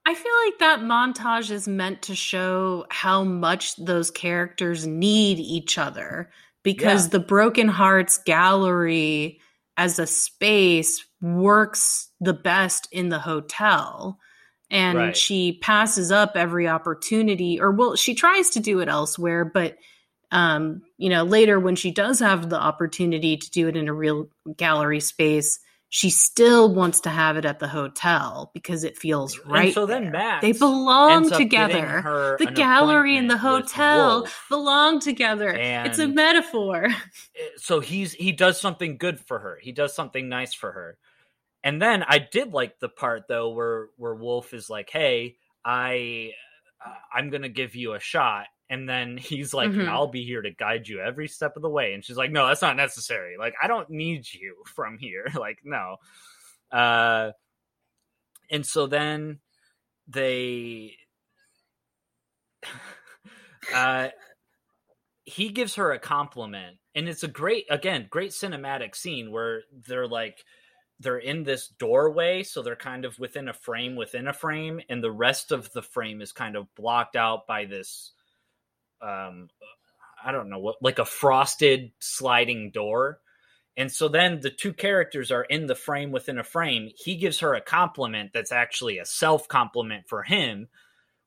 I feel like that montage is meant to show how much those characters need each other because yeah. the Broken Hearts Gallery as a space works the best in the hotel. And right. she passes up every opportunity, or well, she tries to do it elsewhere, but um, you know, later when she does have the opportunity to do it in a real gallery space, she still wants to have it at the hotel because it feels right. And so then Max they belong together. The gallery and the hotel belong together. And it's a metaphor. So he's he does something good for her. He does something nice for her. And then I did like the part though where where Woolf is like, "Hey, I uh, I'm going to give you a shot." And then he's like, mm-hmm. I'll be here to guide you every step of the way. And she's like, No, that's not necessary. Like, I don't need you from here. like, no. Uh, and so then they, uh, he gives her a compliment. And it's a great, again, great cinematic scene where they're like, they're in this doorway so they're kind of within a frame within a frame and the rest of the frame is kind of blocked out by this um I don't know what like a frosted sliding door. And so then the two characters are in the frame within a frame. He gives her a compliment that's actually a self compliment for him,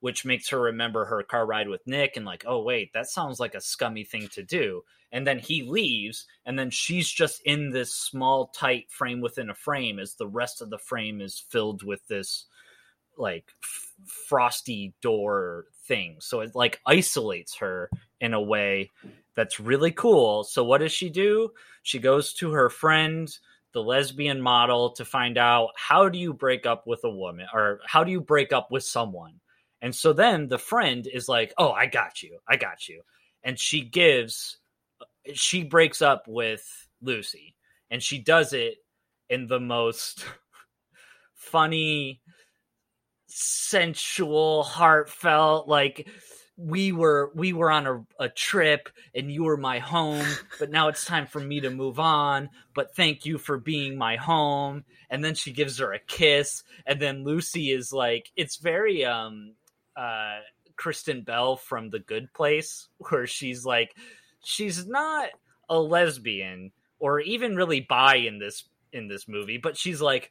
which makes her remember her car ride with Nick and like, oh wait, that sounds like a scummy thing to do. And then he leaves, and then she's just in this small, tight frame within a frame as the rest of the frame is filled with this like f- frosty door thing. So it like isolates her in a way that's really cool. So what does she do? She goes to her friend, the lesbian model, to find out how do you break up with a woman or how do you break up with someone. And so then the friend is like, "Oh, I got you. I got you." And she gives she breaks up with Lucy and she does it in the most funny sensual, heartfelt, like we were we were on a, a trip and you were my home but now it's time for me to move on but thank you for being my home and then she gives her a kiss and then lucy is like it's very um uh kristen bell from the good place where she's like she's not a lesbian or even really bi in this in this movie but she's like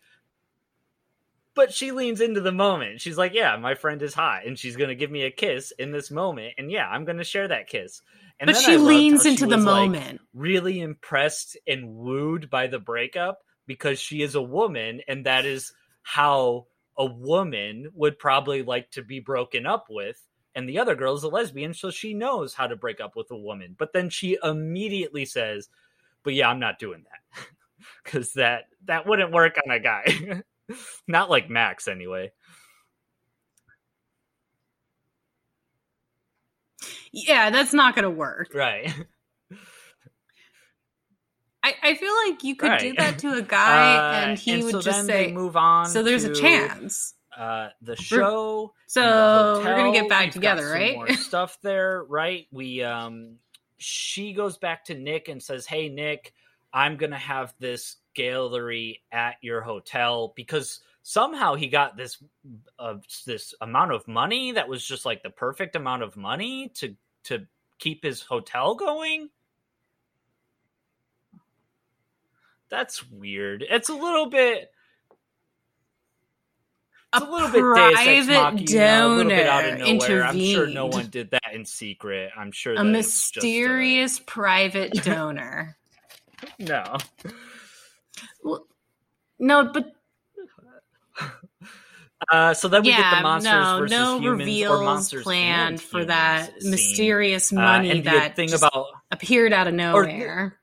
but she leans into the moment. She's like, "Yeah, my friend is hot, and she's gonna give me a kiss in this moment, and yeah, I'm gonna share that kiss." And but she leans into she the moment, like, really impressed and wooed by the breakup because she is a woman, and that is how a woman would probably like to be broken up with. And the other girl is a lesbian, so she knows how to break up with a woman. But then she immediately says, "But yeah, I'm not doing that." because that that wouldn't work on a guy. Not like Max, anyway. Yeah, that's not going to work. Right. I, I feel like you could right. do that to a guy uh, and he and would so just say, "Move on." So there's to, a chance. Uh, the show. So the we're gonna get back together, right? stuff there, right? We um, she goes back to Nick and says, "Hey, Nick, I'm gonna have this gallery at your hotel because somehow he got this uh, this amount of money that was just like the perfect amount of money to to keep his hotel going. That's weird. It's a little bit a, a little bit private donor a bit out of. I'm sure no one did that in secret. I'm sure a mysterious a... private donor. no. Well, no, but uh, so then we yeah, get the monsters no, versus no humans reveals or monsters planned for that scene. mysterious money uh, that thing about appeared out of nowhere.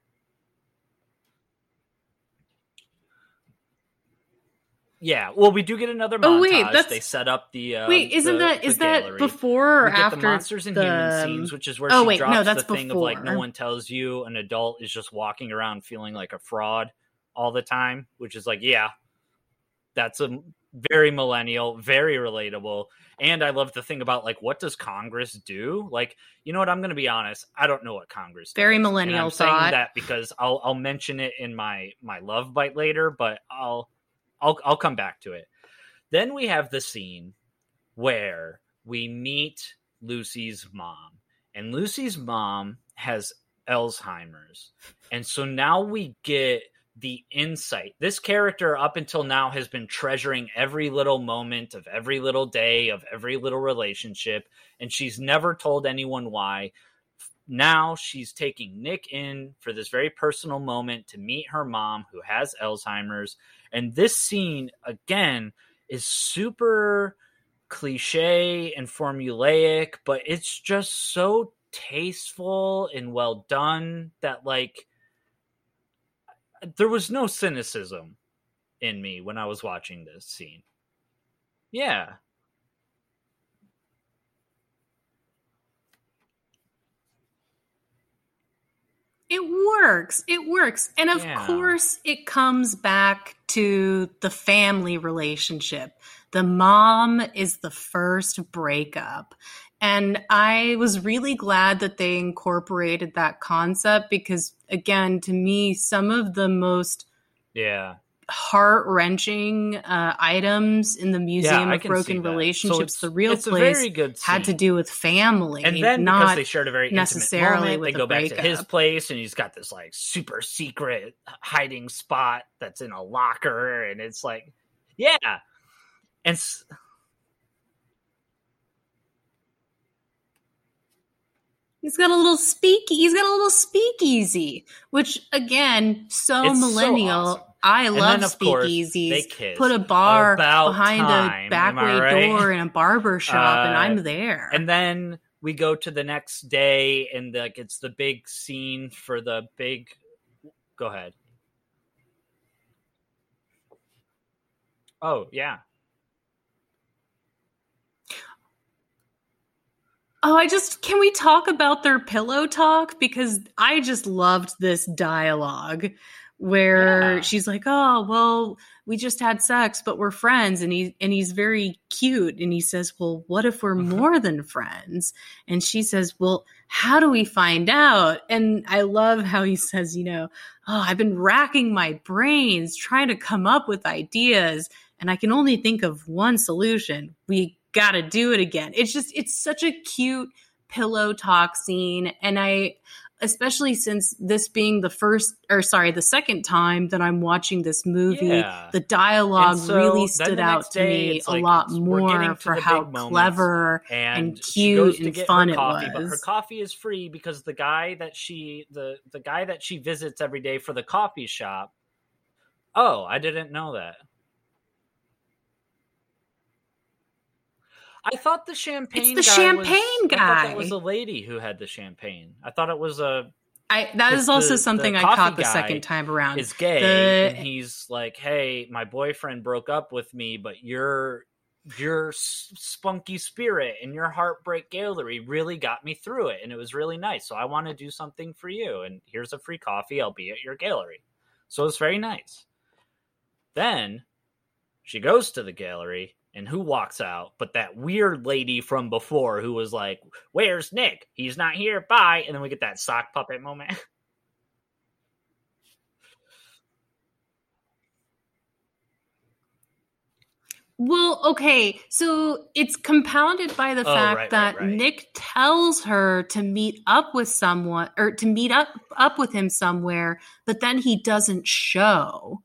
Yeah, well, we do get another montage. Oh wait, that's they set up the uh, wait. Isn't the, that is that before or after the monsters and the... humans scenes, which is where oh, she wait, drops no, that's the thing before. of like no one tells you an adult is just walking around feeling like a fraud all the time, which is like yeah, that's a very millennial, very relatable. And I love the thing about like what does Congress do? Like, you know what? I'm going to be honest. I don't know what Congress. Very does. millennial And I'm thought. saying that because I'll I'll mention it in my my love bite later, but I'll I'll I'll come back to it. Then we have the scene where we meet Lucy's mom, and Lucy's mom has Alzheimer's, and so now we get the insight. This character, up until now, has been treasuring every little moment of every little day of every little relationship, and she's never told anyone why. Now she's taking Nick in for this very personal moment to meet her mom, who has Alzheimer's. And this scene, again, is super cliche and formulaic, but it's just so tasteful and well done that, like, there was no cynicism in me when I was watching this scene. Yeah. It works. It works. And of Yeah. course, it comes back to the family relationship. The mom is the first breakup. And I was really glad that they incorporated that concept because, again, to me, some of the most Yeah. Heart wrenching uh, items in the Museum I of Broken. So Relationships, it's- the real place, had to do with family. and then not because they shared a very necessarily intimate moment, with they go back to his place and he's got this like super secret hiding spot that's in a locker and it's like yeah and s- He's got a little speak. He's got a little speakeasy, which again, so It's so millennial. awesome. I and love then of course speakeasies. Put a bar About behind time, a back way right? door in a barber shop, and Uh, I'm there. and then we go to the next day and like it's the big scene for the big go ahead oh yeah Oh, I just can we talk about their pillow talk because I just loved this dialogue where Yeah. she's like, "Oh, well, we just had sex, but we're friends." And he and he's very cute and he says, "Well, what if we're Mhm. more than friends?" And she says, "Well, how do we find out?" And I love how he says, you know, "Oh, I've been racking my brains trying to come up with ideas and I can only think of one solution. We got to do it again. It's just, it's such a cute pillow talk scene. And I, especially since this being the first, or sorry, the second time that I'm watching this movie, Yeah. the dialogue so really stood out to day, me a like lot it's- we're getting more for how clever and, and cute and fun it coffee, but her coffee is free because the guy that she the the guy that she visits every day for the coffee shop. Oh, I didn't know that. I thought the champagne. It's the guy champagne was, guy. that was a lady who had the champagne. I thought it was a. I that is also the- something the I caught the second time around. is gay, The- and he's like, "Hey, my boyfriend broke up with me, but your your spunky spirit and your heartbreak gallery really got me through it, and it was really nice. So I want to do something for you, and here's a free coffee. I'll be at your gallery." So it's very nice. Then she goes to the gallery, and who walks out but that weird lady from before who was like, Where's Nick? He's not here. Bye. And then we get that sock puppet moment. Well, okay, so it's compounded by the Oh, fact right, that right, right. Nick tells her to meet up with someone or to meet up up with him somewhere, but then he doesn't show.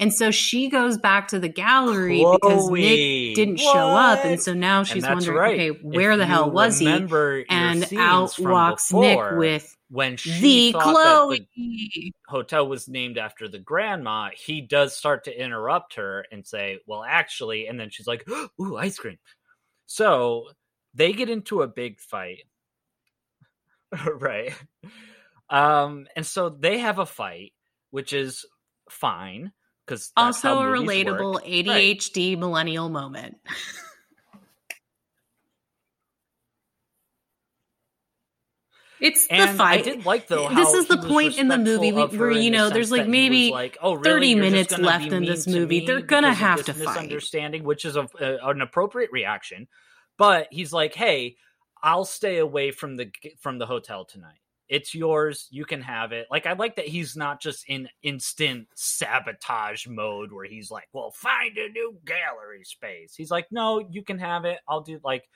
And so she goes back to the gallery because Nick didn't show up, and so now she's wondering, right. okay, where If the hell was he? And out walks Nick with when she the Chloe. the hotel was named after the grandma, he does start to interrupt her and say, "Well, actually," and then she's like, "Ooh, ice cream." So they get into a big fight, right? Um, and so they have a fight, which is fine because Also a relatable ADHD millennial moment. It's and the fight. I did like though. this is the point in the movie where you know there's like that he was maybe like, oh, really? 30 You're minutes left in this movie. They're gonna have to fight. misunderstanding, which is a, a, an appropriate reaction. But he's like, hey, I'll stay away from the from the hotel tonight. It's yours. You can have it. Like I like that he's not just in instant sabotage mode where he's like, "Well, find a new gallery space." He's like, "No, you can have it. I'll do like,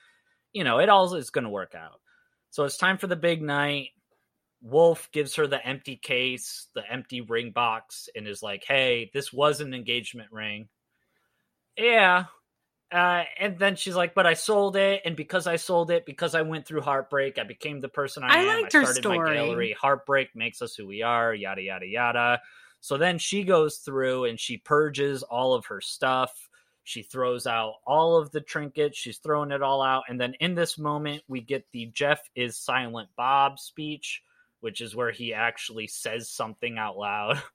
you know, it all is going to work out." So it's time for the big night. Woolf gives her the empty case, the empty ring box, and is like, "Hey, this was an engagement ring." Yeah, uh, and then she's like, "But I sold it, and because I sold it, because I went through heartbreak, I became the person I, I am. liked I her started my story. gallery. Heartbreak makes us who we are. Yada yada yada." So then she goes through and she purges all of her stuff. She throws out all of the trinkets. She's throwing it all out, and then in this moment, we get the Jeff is silent Bob speech, which is where he actually says something out loud.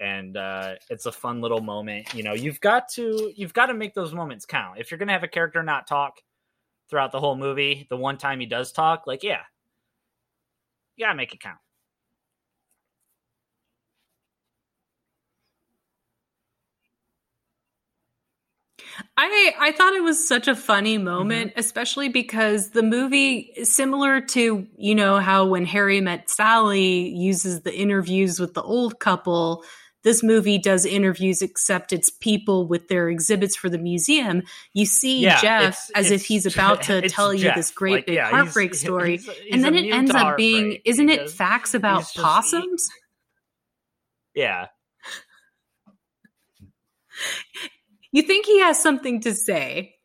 and uh, it's a fun little moment. You know, you've got to you've got to make those moments count. If you're gonna have a character not talk throughout the whole movie, the one time he does talk, like yeah, you gotta make it count. I I thought it was such a funny Mm-hmm. moment, especially because the movie similar to you know how when Harry met Sally uses the interviews with the old couple. This movie does interviews, except it's people with their exhibits for the museum. You see Yeah, Jeff it's- as if he's about to it's tell you this great Like, big yeah, heartbreak he's- story, he's- he's and then it ends up being, isn't it facts about he's just- he- possums? Yeah, You think he has something to say.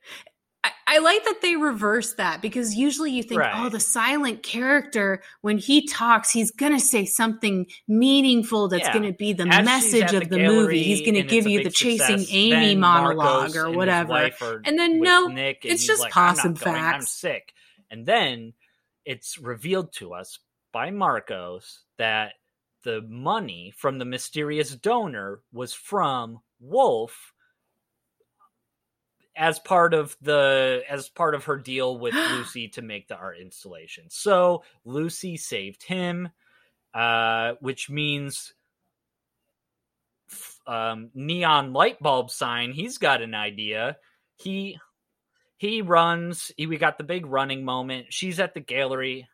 I, like that they reverse that because usually you think, oh, Right. oh, the silent character, when he talks, he's going to say something meaningful that's Yeah. going to be the As message of the, gallery movie. He's going to give you the big chasing success, Amy monologue Marcos or whatever. are And then, no, Nick, it's just like, "I'm not possum going, I'm sick. And then it's revealed to us by Marcos that the money from the mysterious donor was from Woolf as part of the as part of her deal with Lucy to make the art installation. So Lucy saved him, uh, which means f- um, neon light bulb sign. He's got an idea. He he runs. He, we got the big running moment. She's at the gallery.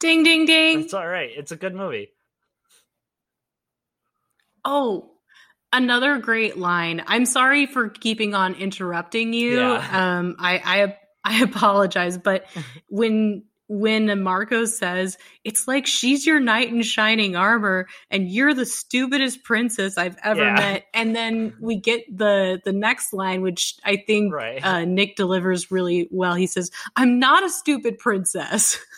Ding, ding, ding. It's all right. It's a good movie. Oh, another great line. I'm sorry for keeping on interrupting you. Yeah. Um, I, I I apologize, but when when Marco says it's like she's your knight in shining armor and you're the stupidest princess I've ever Yeah. met, and then we get the the next line, which I think Right. uh, Nick delivers really well. He says, "I'm not a stupid princess."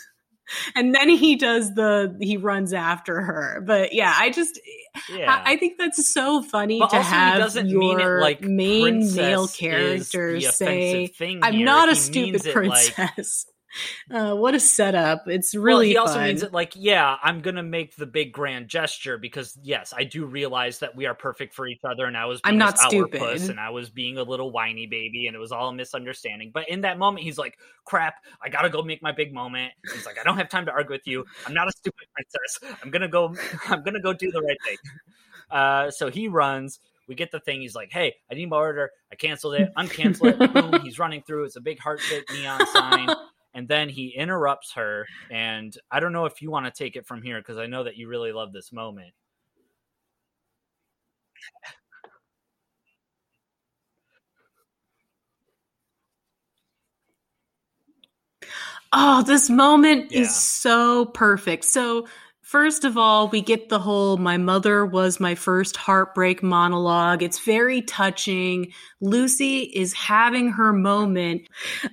And then he does the he runs after her. But yeah, I just Yeah. I, I think that's so funny but to have doesn't your mean it like main male characters say, "I'm here. not a He stupid it like- princess." Uh, what a setup! It's well, really he also fun. means it like, yeah, I'm gonna make the big grand gesture because yes, I do realize that we are perfect for each other, and I was I'm not stupid. and I was being a little whiny baby, and it was all a misunderstanding. But in that moment, he's like, "Crap, I gotta go make my big moment." He's like, "I don't have time to argue with you. I'm not a stupid princess. I'm gonna go. I'm gonna go do the right thing." Uh, so he runs. We get the thing. He's like, "Hey, I need my order. I canceled it. Uncancel it." Boom. He's running through. It's a big heart shaped neon sign and then he interrupts her and i don't know if you want to take it from here because i know that you really love this moment Oh, this moment Yeah. is so perfect. So, first of all, we get the whole my mother was my first heartbreak monologue. It's very touching. Lucy is having her moment.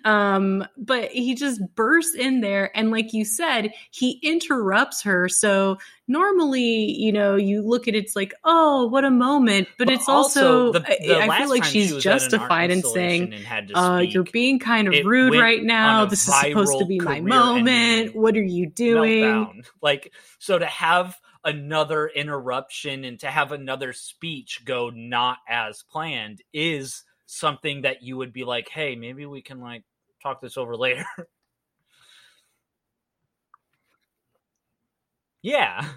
Um, but he just bursts in there and like you said, he interrupts her. So, normally, you know, you look at it's like, "Oh, what a moment." But, it's also, the- I- the I, last feel like she's was at an art justified in saying, installation and had to uh, you're being kind of rude right now. This is supposed to be my moment. What are you doing? meltdown. Like so to have another interruption and to have another speech go not as planned is something that you would be like, "Hey, maybe we can like talk this over later." Yeah.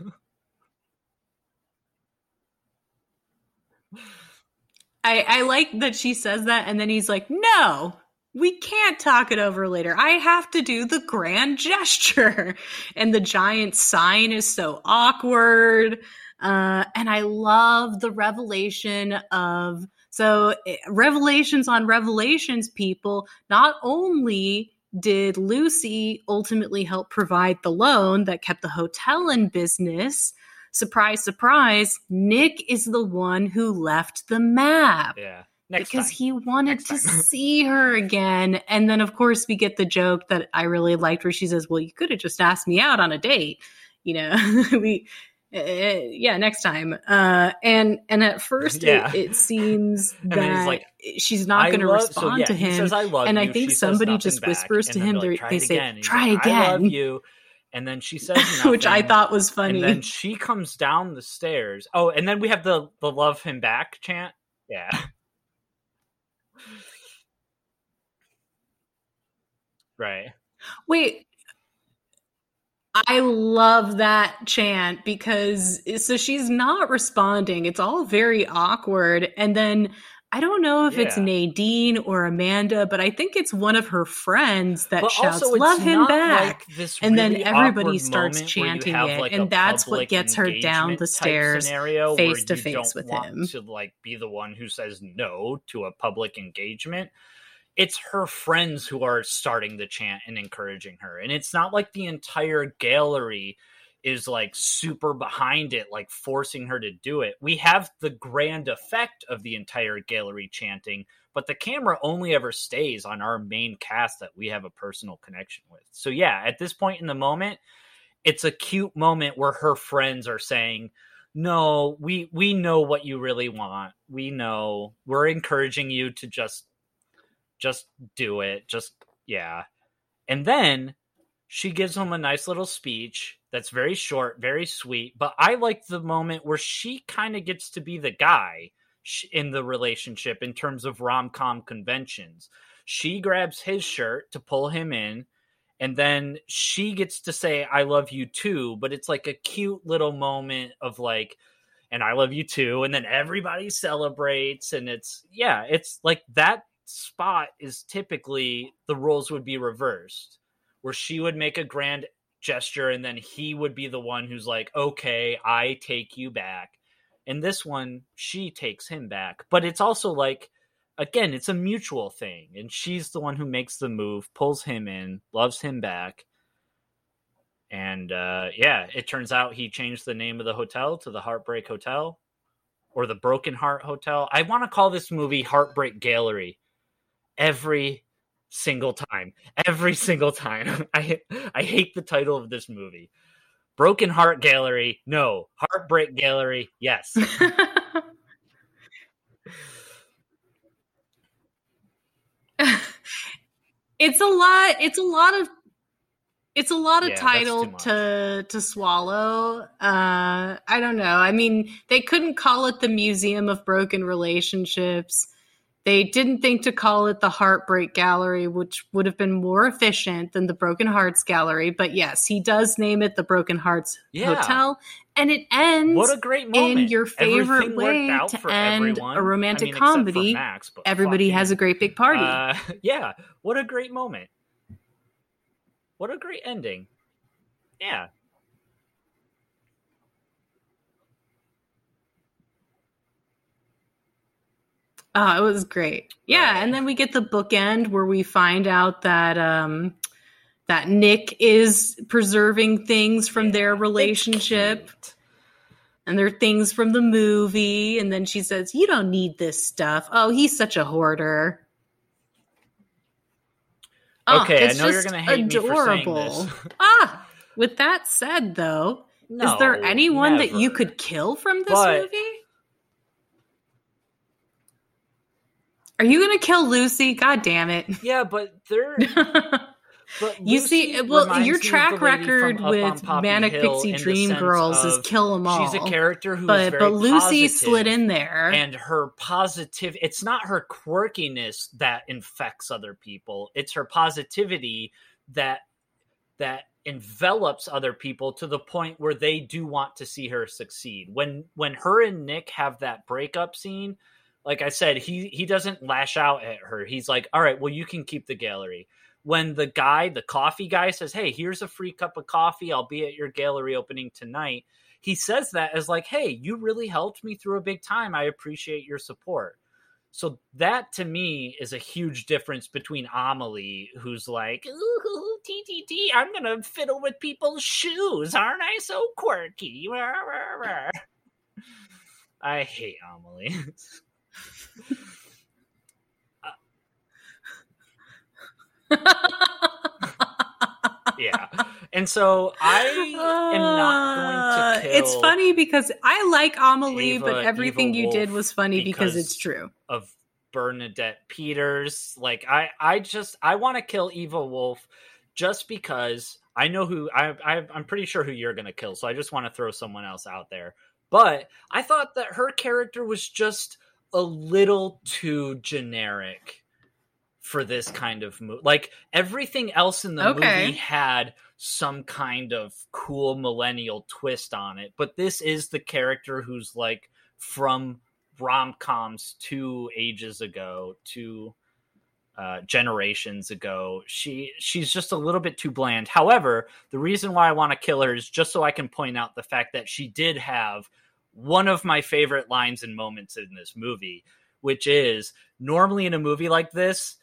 I, I like that she says that, and then he's like, "No, we can't talk it over later. I have to do the grand gesture," and the giant sign is so awkward. Uh, and I love the revelation of so eh, revelations on revelations. People not only did Lucy ultimately help provide the loan that kept the hotel in business surprise, surprise, Nick is the one who left the map. Yeah. Next because time. he wanted Next to see her again. And then, of course, we get the joke that I really liked where she says, Well, you could have just asked me out on a date. You know, we. Uh, yeah, next time. Uh, and and at first, Yeah. it, it seems And then he's that like, she's not going to love- so, respond yeah, to him. says, I love and I think She somebody just back. whispers to him, like, "Try they say, again." "Try like, I love again." you. And then she says nothing. which I thought was funny. And then she comes down the stairs. Oh, and then we have the the love him back chant. Yeah. right. Wait. I love that chant because so she's not responding. It's all very awkward. And then I don't know if it's Nadine or Amanda, but I think it's one of her friends that But shouts, also, "Love him back." like and then everybody starts moment where you chanting it, like, and that's what gets her down the stairs face to face with him. To like be the one who says no to a public engagement. It's her friends who are starting the chant and encouraging her, and it's not like the entire gallery is like super behind it, like forcing her to do it. We have the grand effect of the entire gallery chanting, but the camera only ever stays on our main cast that we have a personal connection with. So yeah, at this point in the moment, it's a cute moment where her friends are saying, "No, we we know what you really want. We know. We're encouraging you to just just do it. Just yeah." And then she gives him a nice little speech that's very short, very sweet, but I like the moment where she kind of gets to be the guy in the relationship in terms of rom-com conventions. She grabs his shirt to pull him in and then she gets to say I love you too, but it's like a cute little moment of like and I love you too and then everybody celebrates and it's yeah, it's like that spot is typically the roles would be reversed where she would make a grand gesture and then he would be the one who's like okay, I take you back. And this one she takes him back. But it's also like again, it's a mutual thing. And she's the one who makes the move, pulls him in, loves him back. And uh, yeah, it turns out he changed the name of the hotel to the Heartbreak Hotel or the Broken Heart Hotel. I want to call this movie Heartbreak Gallery every single time. Every single time. I I hate the title of this movie. Broken Heart Gallery. No. Heartbreak Gallery. Yes. it's a lot it's a lot of it's a lot of Yeah, title to to swallow uh i don't know i mean they couldn't call it the museum of broken relationships they didn't think to call it the heartbreak gallery which would have been more efficient than the broken hearts gallery but yes he does name it the broken hearts Yeah. hotel and it ends What a great moment. In your favorite Everything way out to for end everyone. a romantic I mean, comedy. Max, everybody has a great big party Uh, yeah, what a great moment. What a great ending. Yeah. Oh, it was great. Yeah, and then we get the bookend where we find out that um that Nick is preserving things from their relationship and they're things from the movie and then she says, "You don't need this stuff." Oh, he's such a hoarder. Oh, Okay, I know you're gonna hate me for saying adorable. this. ah, with that said though, is there No, anyone that you could kill from this But- movie? Are you gonna kill Lucy? God damn it. Yeah, but they're but you see, well, your track record from Up on with Manic Hill Pixie Dream Girls is kill them all. She's a character who is but very but Lucy slid in there. and her positive it's not her quirkiness that infects other people it's her positivity that that envelops other people to the point where they do want to see her succeed. When when her and Nick have that breakup scene, like I said, he he doesn't lash out at her. He's like, "All right, well you can keep the gallery." When the guy, the coffee guy says, "Hey, here's a free cup of coffee. I'll be at your gallery opening tonight." He says that as like, "Hey, you really helped me through a big time. I appreciate your support." So that to me is a huge difference between Amelie, who's like, ooh, TTT, I'm gonna fiddle with people's shoes. Aren't I so quirky? I hate Amelie. yeah. And so I am not going to uh, kill It's funny because I like Amelie, Ava but everything Evil you did was funny because, because it's true. of Bernadette Peters. Like I, I just I want to kill Eva Woolf just because I know who I, I I'm pretty sure who you're gonna kill. So I just want to throw someone else out there. But I thought that her character was just a little too generic for this kind of movie. Like everything else in the Okay. movie had some kind of cool millennial twist on it, but this is the character who's like from rom-coms two ages ago, two uh, generations ago. She she's just a little bit too bland. However, the reason why I want to kill her is just so I can point out the fact that she did have one of my favorite lines and moments in this movie, which is normally in a movie like this,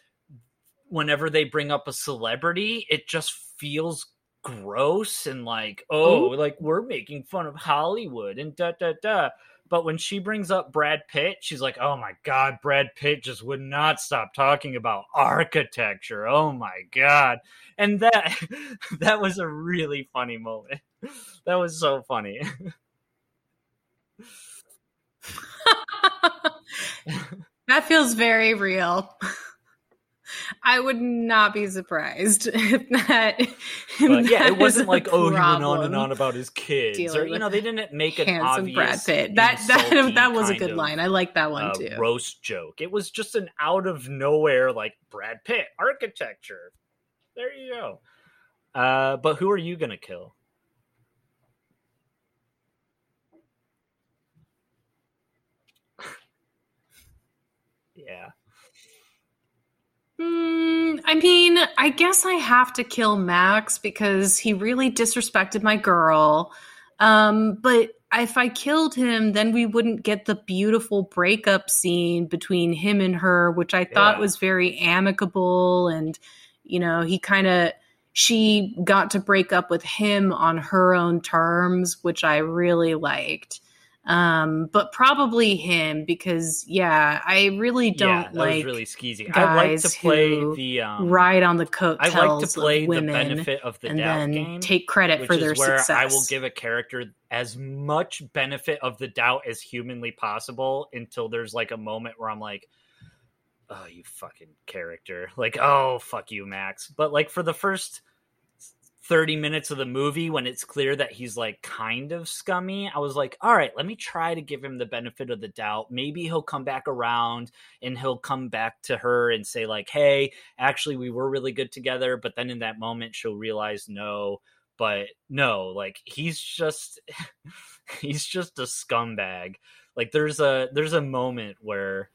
whenever they bring up a celebrity, it just feels gross and like, oh, like we're making fun of Hollywood and da da da. But when she brings up Brad Pitt, she's like, "Oh my god, Brad Pitt just would not stop talking about architecture. Oh my god." And that that was a really funny moment. That was so funny. that feels very real. I would not be surprised if that. if But yeah, it wasn't like, "Oh, he went on and on about his kids." Or you know, they didn't make an obvious Brad Pitt. That that that was a good of, line. I like that one uh, too. roast joke. It was just an out of nowhere like Brad Pitt architecture. There you go. Uh, but who are you gonna kill? Yeah. Hmm, I mean, I guess I have to kill Max because he really disrespected my girl. Um, but if I killed him, then we wouldn't get the beautiful breakup scene between him and her, which I thought Yeah. was very amicable. And, you know, he kind of, she got to break up with him on her own terms, which I really liked. Um, but probably him because, yeah, I really don't yeah, like really skeezy. I like to play the um, ride on the coat. I like to play the benefit of the and doubt then game. take credit which for is their where success. I will give a character as much benefit of the doubt as humanly possible until there's like a moment where I'm like, oh, you fucking character. Like, oh, fuck you, Max. But like for the first 30 minutes of the movie, when it's clear that he's like kind of scummy, I was like, all right, let me try to give him the benefit of the doubt. Maybe he'll come back around and he'll come back to her and say, like, hey, actually, we were really good together. But then in that moment, she'll realize, no, but no like he's just he's just a scumbag like there's a there's a moment where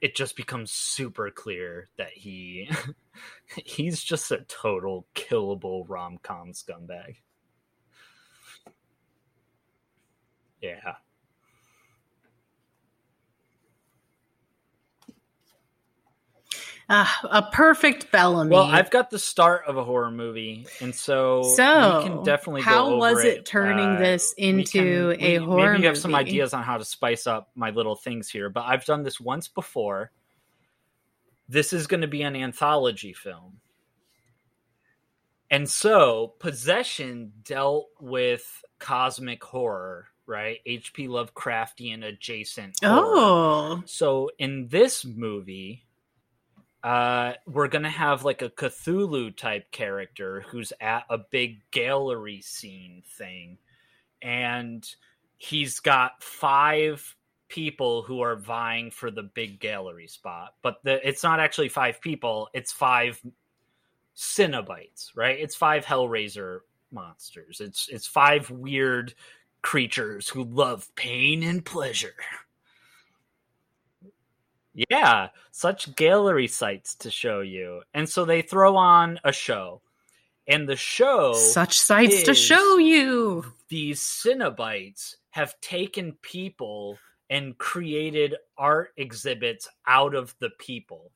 it just becomes super clear that he he's just a total killable rom-com scumbag yeah Ah, a perfect Bellamy. well i've got the start of a horror movie and so so we can definitely go how was it it. turning Uh, this we into can- a we- horror Maybe you have some ideas on how to spice up my little things here, but I've done this once before. This is going to be an anthology film. And so, Possession dealt with cosmic horror, right? HP Lovecraftian adjacent. horror. Oh, So in this movie, uh, we're gonna have like a Cthulhu type character who's at a big gallery scene thing, and he's got five people who are vying for the big gallery spot. But the, it's not actually five people; it's five Cenobites, right? It's five Hellraiser monsters. It's it's five weird creatures who love pain and pleasure. Yeah, such gallery sites to show you. And so they throw on a show. And the show Such sights to show you. these Cenobites have taken people and created art exhibits out of the people.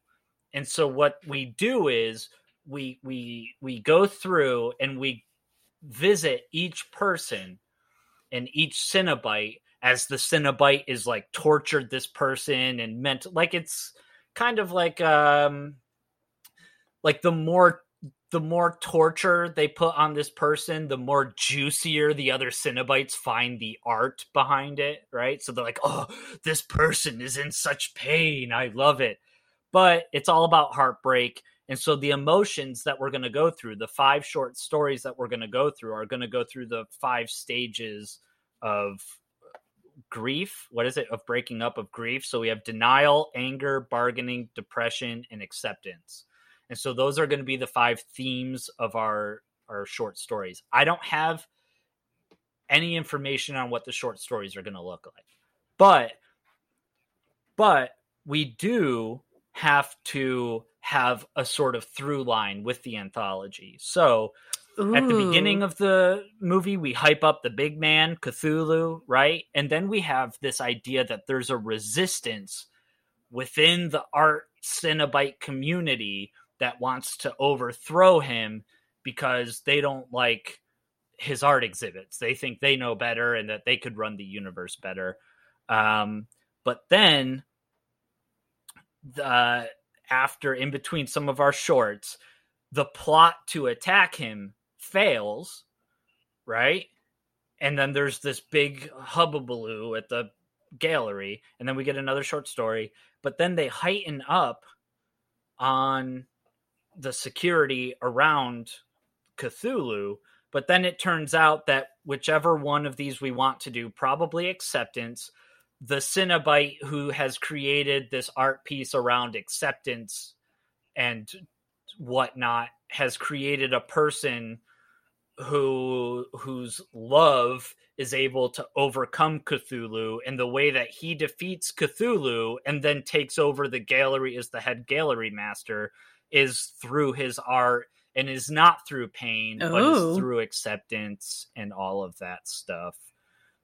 And so what we do is we we we go through and we visit each person and each Cenobite as the Cenobite is like tortured this person and meant like it's kind of like um like the more the more torture they put on this person, the more juicier the other Cenobites find the art behind it, right? So they're like, oh, this person is in such pain. I love it. But it's all about heartbreak. And so the emotions that we're going to go through, the five short stories that we're going to go through, are going to go through the five stages of grief. What is it? Of breaking up of grief. So we have denial, anger, bargaining, depression, and acceptance. And so those are going to be the five themes of our our short stories. I don't have any information on what the short stories are going to look like. But but we do have to have a sort of through line with the anthology. So at the beginning of the movie, we hype up the big man, Cthulhu, right? And then we have this idea that there's a resistance within the art Cenobite community that wants to overthrow him because they don't like his art exhibits. They think they know better and that they could run the universe better. Um, but then, the, after in between some of our shorts, the plot to attack him fails, right? And then there's this big hubbubaloo at the gallery, and then we get another short story. But then they heighten up on the security around Cthulhu. But then it turns out that whichever one of these we want to do, probably acceptance, the Cenobite who has created this art piece around acceptance and whatnot has created a person who whose love is able to overcome Cthulhu and the way that he defeats Cthulhu and then takes over the gallery as the head gallery master is through his art and is not through pain but Oh. is through acceptance and all of that stuff.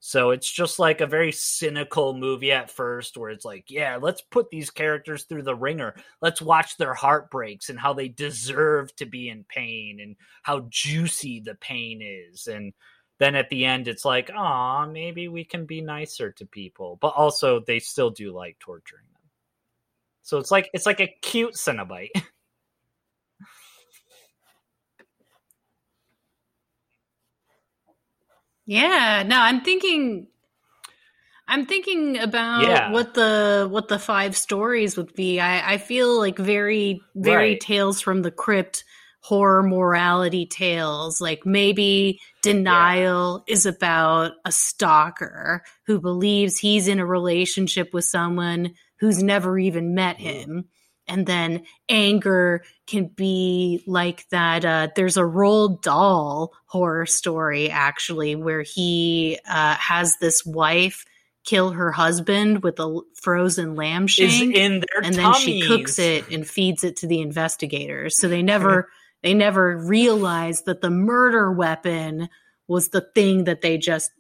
So it's just like a very cynical movie at first where it's like, yeah, let's put these characters through the ringer. Let's watch their heartbreaks and how they deserve to be in pain and how juicy the pain is. And then at the end, it's like, oh, maybe we can be nicer to people. But also, they still do like torturing them. So it's like it's like a cute Cenobite. Yeah, no, I'm thinking I'm thinking about Yeah. what the what the five stories would be. I, I feel like very very Right. tales from the crypt horror morality tales. Like maybe denial is about a stalker who believes he's in a relationship with someone who's never even met mm. him. And then anger can be like that. Uh, there's a Roald Dahl horror story actually where he uh, has this wife kill her husband with a frozen lamb is shank, in their and then she cooks it and feeds it to the investigators. So they never they never realized that the murder weapon was the thing that they just.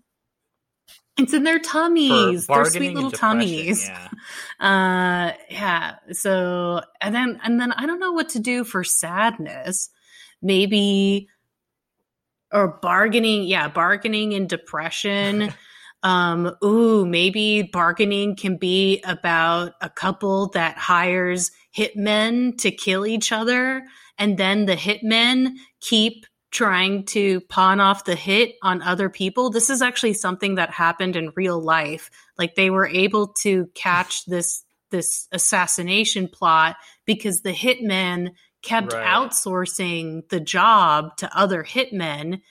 It's in their tummies. They're sweet little tummies. Yeah. Uh yeah. So and then and then I don't know what to do for sadness. Maybe or bargaining, yeah, bargaining and depression. um ooh, maybe bargaining can be about a couple that hires hitmen to kill each other and then the hitmen keep trying to pawn off the hit on other people. This is actually something that happened in real life. Like they were able to catch this this assassination plot because the hitmen kept Right. outsourcing the job to other hitmen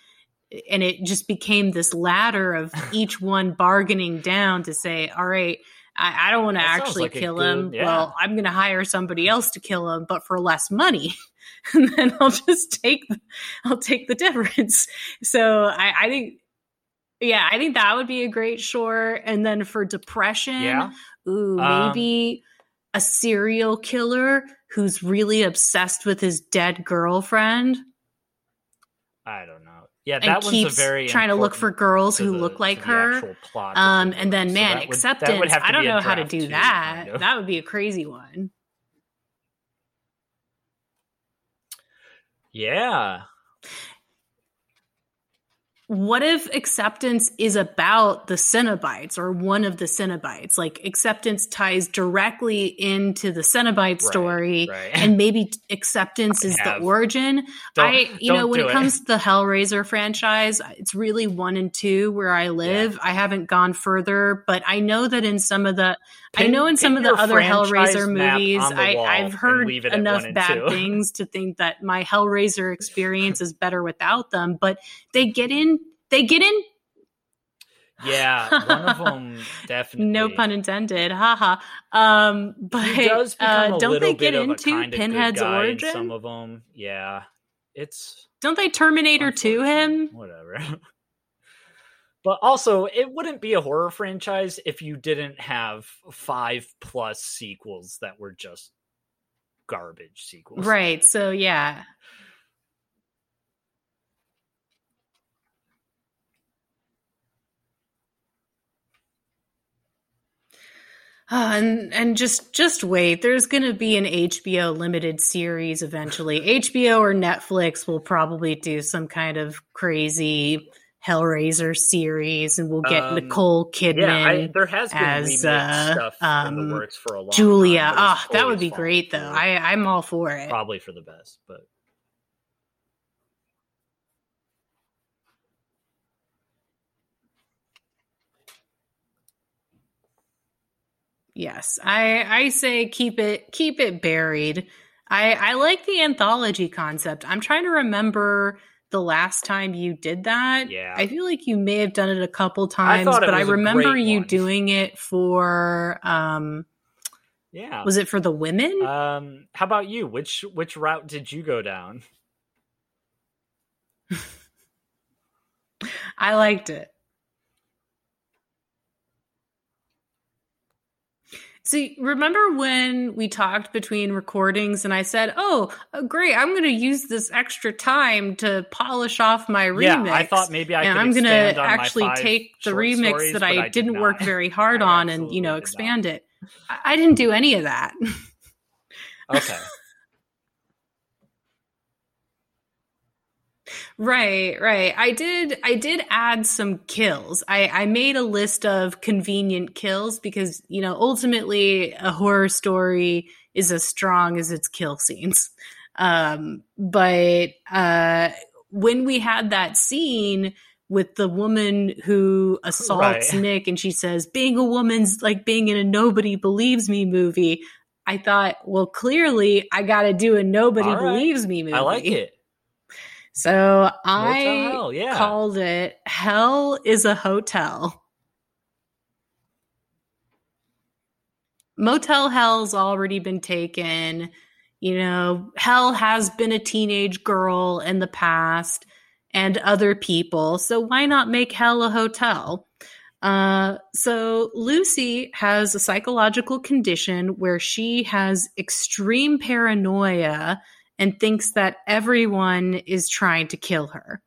and it just became this ladder of each one bargaining down to say all right I, I don't want to actually like kill good- him. yeah. Well, I'm going to hire somebody else to kill him, but for less money. and then I'll just take, I'll take the difference. So I, I think, yeah, I think that would be a great short. And then for depression, Yeah. ooh, Um, maybe a serial killer who's really obsessed with his dead girlfriend I don't know. Yeah, and that one's a keeps very trying to look for girls who the- look like her. Um, and then book. So man, that would- would acceptance. I don't know how to do two, that. kind of. That would be a crazy one. Yeah. What if acceptance is about the Cenobites or one of the Cenobites? Like acceptance ties directly into the Cenobite Right, story, right. and maybe acceptance is the origin. Don't- I, you know, when do it comes to the Hellraiser franchise, it's really one and two where I live. I haven't gone further, but I know that in some of the, I know in some of the other Hellraiser movies, I, I've heard leave it at enough bad things to think that my Hellraiser experience is better without them. But they get in, they get in. Yeah, one of them definitely. No pun intended, haha. Um, but He does become uh, don't they get bit of a into Pinhead's origin? Some of them, yeah. It's don't they Terminator to him? Whatever. but also, it wouldn't be a horror franchise if you didn't have five plus sequels that were just garbage sequels. Right. So yeah. Ah, and and just just wait. There's going to be an HBO limited series eventually. HBO or Netflix will probably do some kind of crazy Hellraiser series, and we'll get Um, Nicole Kidman. Yeah, I, there has been as, uh, stuff in um, the works for a long Julia. time. Ah, that would be great though. I I'm all for it. probably for the best, but Yes, I I say keep it keep it buried. I I like the anthology concept. I'm trying to remember the last time you did that. Yeah. I feel like you may have done it a couple times, it but I remember you doing it for um yeah. was it for the women? Um, how about you? Which which route did you go down? I liked it. See, remember when we talked between recordings and I said, "Oh, uh, great! I'm going to use this extra time to polish off my remix." Yeah, I thought maybe I and could I'm expand on my actually take the remix stories, that I, did didn't work very hard I on and you know did not. expand it. I, I didn't do any of that. Okay. Right, right. I did I did add some kills. I I made a list of convenient kills because, you know, ultimately a horror story is as strong as its kill scenes. Um but uh when we had that scene with the woman who assaults Right. Nick and she says being a woman's like being in a nobody believes me movie, I thought, well clearly I got to do a nobody right. believes me movie. I like it. So I Hell, yeah. called it Hell is a Hotel. Motel Hell's already been taken. You know, Hell has been a teenage girl in the past and other people. So why not make Hell a hotel? Uh, so Lucy has a psychological condition where she has extreme paranoia and thinks that everyone is trying to kill her.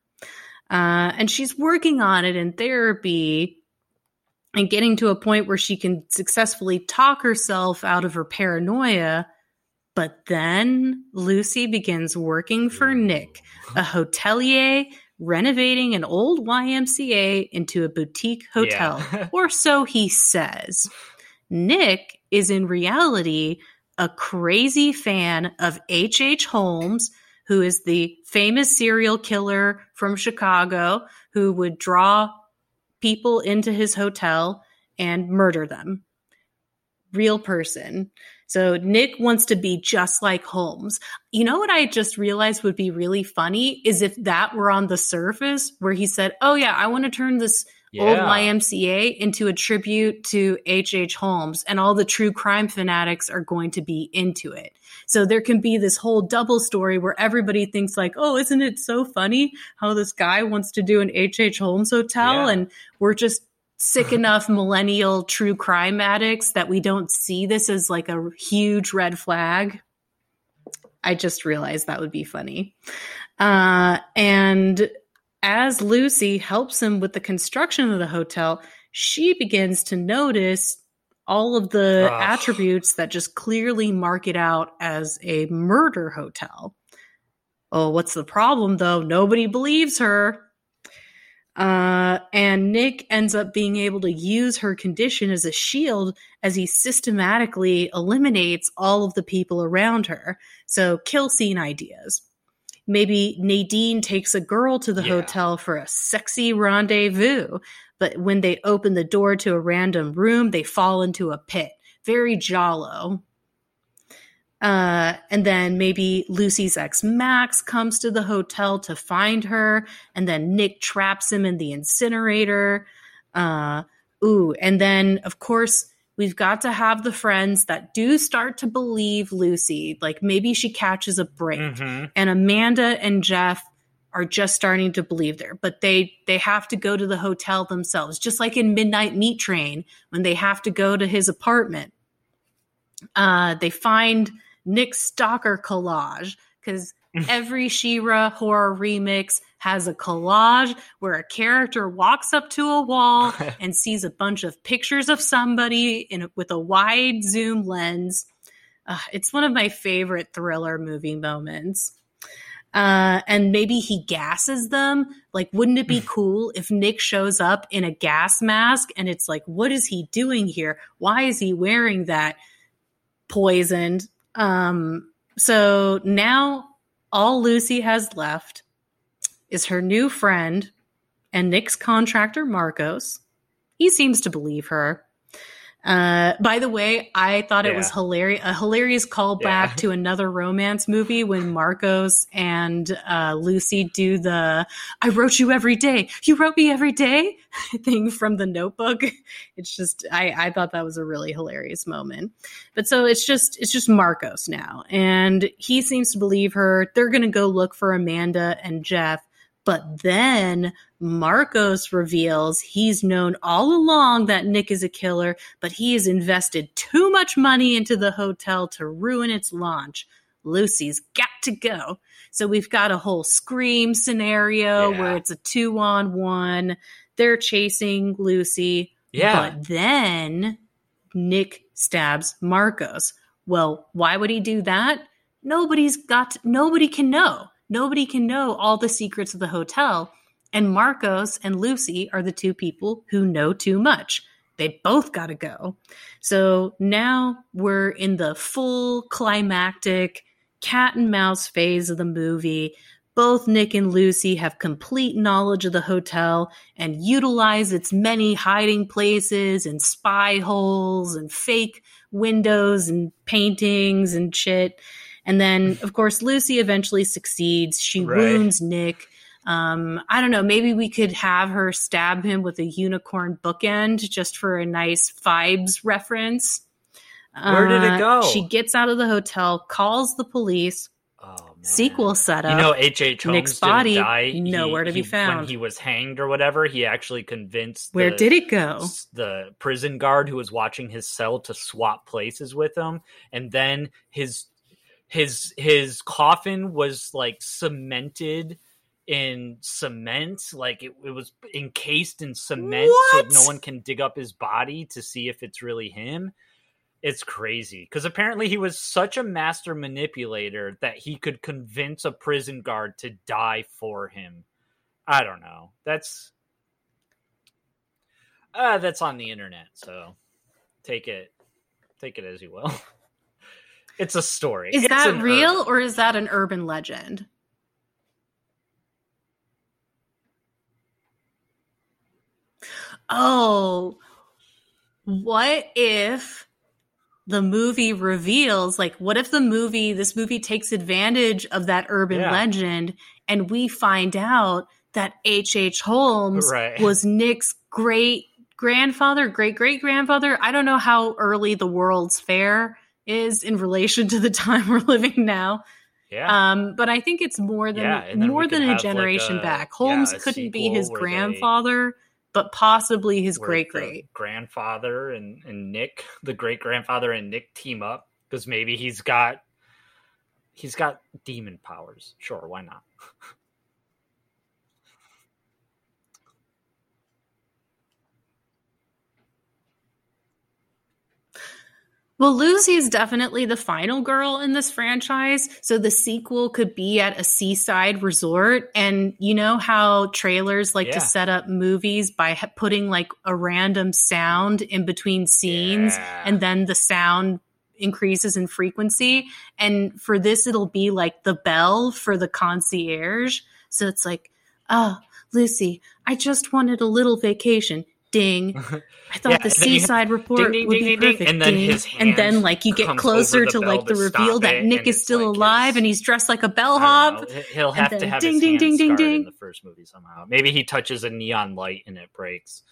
Uh, and she's working on it in therapy and getting to a point where she can successfully talk herself out of her paranoia. But then Lucy begins working for Nick, a hotelier renovating an old YMCA into a boutique hotel, Yeah. or so he says. Nick is in reality a crazy fan of H.H. H. Holmes, who is the famous serial killer from Chicago who would draw people into his hotel and murder them. Real person. So Nick wants to be just like Holmes. You know what I just realized would be really funny is if that were on the surface where he said, "Oh yeah, I want to turn this old YMCA into a tribute to H.H. H. Holmes, and all the true crime fanatics are going to be into it. So there can be this whole double story where everybody thinks like, "Oh, isn't it so funny how this guy wants to do an H.H. H. Holmes hotel?" Yeah. And we're just sick enough millennial true crime addicts that we don't see this as like a huge red flag. I just realized that would be funny. Uh, and as Lucy helps him with the construction of the hotel, she begins to notice all of the Ugh. attributes that just clearly mark it out as a murder hotel. Oh, what's the problem though? Nobody believes her. Uh, and Nick ends up being able to use her condition as a shield as he systematically eliminates all of the people around her. So, kill scene ideas. Maybe Nadine takes a girl to the Yeah. hotel for a sexy rendezvous, but when they open the door to a random room, they fall into a pit. Very jollo. Uh, and then maybe Lucy's ex Max comes to the hotel to find her, and then Nick traps him in the incinerator. Uh, ooh, and then of course we've got to have the friends that do start to believe Lucy. Like maybe she catches a break, Mhm. and Amanda and Jeff are just starting to believe there, but they they have to go to the hotel themselves, just like in Midnight Meat Train when they have to go to his apartment. Uh, they find Nick's stalker collage because every Shira horror remix has a collage where a character walks up to a wall and sees a bunch of pictures of somebody in a, with a wide zoom lens. Uh, it's one of my favorite thriller movie moments. Uh, and maybe he gasses them. Like, wouldn't it be cool if Nick shows up in a gas mask and it's like, what is he doing here? Why is he wearing that? Poisoned. Um, so now all Lucy has left is her new friend and Nick's contractor, Marcos. He seems to believe her. Uh, by the way, I thought it was hilarious, a hilarious callback Yeah. to another romance movie when Marcos and uh, Lucy do the "I wrote you every day, you wrote me every day" thing from the Notebook. It's just, I, I thought that was a really hilarious moment. But so it's just, it's just Marcos now, and he seems to believe her. They're gonna go look for Amanda and Jeff. But then Marcos reveals he's known all along that Nick is a killer, but he has invested too much money into the hotel to ruin its launch. Lucy's got to go. So we've got a whole scream scenario Yeah. where it's a two on one. They're chasing Lucy. Yeah. But then Nick stabs Marcos. Well, why would he do that? Nobody's got, nobody can know. Nobody can know all the secrets of the hotel. And Marcos and Lucy are the two people who know too much. They both got to go. So now we're in the full climactic cat and mouse phase of the movie. Both Nick and Lucy have complete knowledge of the hotel and utilize its many hiding places and spy holes and fake windows and paintings and shit. And then, of course, Lucy eventually succeeds. She Right. wounds Nick. Um, I don't know. Maybe we could have her stab him with a unicorn bookend just for a nice vibes reference. Where did it Uh, go? She gets out of the hotel, calls the police. Oh, man. Sequel setup. You know, H. H. Holmes Nick's body, die. nowhere to be he- found. When he was hanged or whatever, he actually convinced Where the, did it go? the prison guard who was watching his cell to swap places with him, and then his his his coffin was like cemented in cement like it, it was encased in cement What? so no one can dig up his body to see if it's really him it's crazy because apparently he was such a master manipulator that he could convince a prison guard to die for him. I don't know. That's uh that's on the internet, so take it take it as you will. it's a story. Is It's that real urban- or is that an urban legend? Oh, what if the movie reveals, like, what if the movie, this movie takes advantage of that urban Yeah. legend and we find out that H.H. Holmes Right. was Nick's great grandfather, great great grandfather. I don't know how early the World's Fair is in relation to the time we're living now. Yeah. Um, but I think it's more than Yeah, more than a have, like, generation a- back. Holmes a couldn't be his where they- grandfather, but possibly his great great. grandfather and, and Nick, the great grandfather and Nick team up because maybe he's got he's got demon powers. Sure, why not? Well, Lucy is definitely the final girl in this franchise. So the sequel could be at a seaside resort. And you know how trailers like Yeah. to set up movies by putting like a random sound in between scenes Yeah. and then the sound increases in frequency. And for this, it'll be like the bell for the concierge. So it's like, oh, Lucy, I just wanted a little vacation. Ding. I thought Yeah, the you have seaside report ding, ding, would ding, be ding, ding, perfect. and then ding. his and then like you get closer to like the reveal that Nick is still like alive his- and he's dressed like a bellhop. know. He'll have to have ding, his ding, hand ding, ding, in ding. the first movie somehow. Maybe he touches a neon light and it breaks.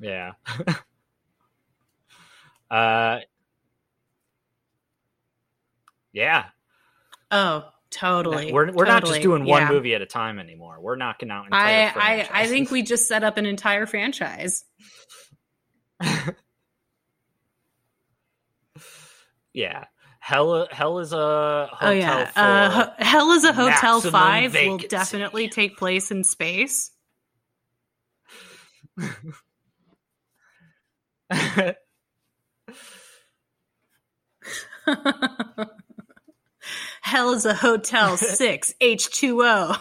Yeah. uh. Yeah, Oh, totally. we're we're not just doing one yeah. movie at a time anymore. We're knocking out I, entire I I franchises. think we just set up an entire franchise. yeah. Hell, hell is a hotel oh yeah, uh, Ho- Hell is a Hotel Five will definitely take place in space. Hell is a Hotel Six H two O.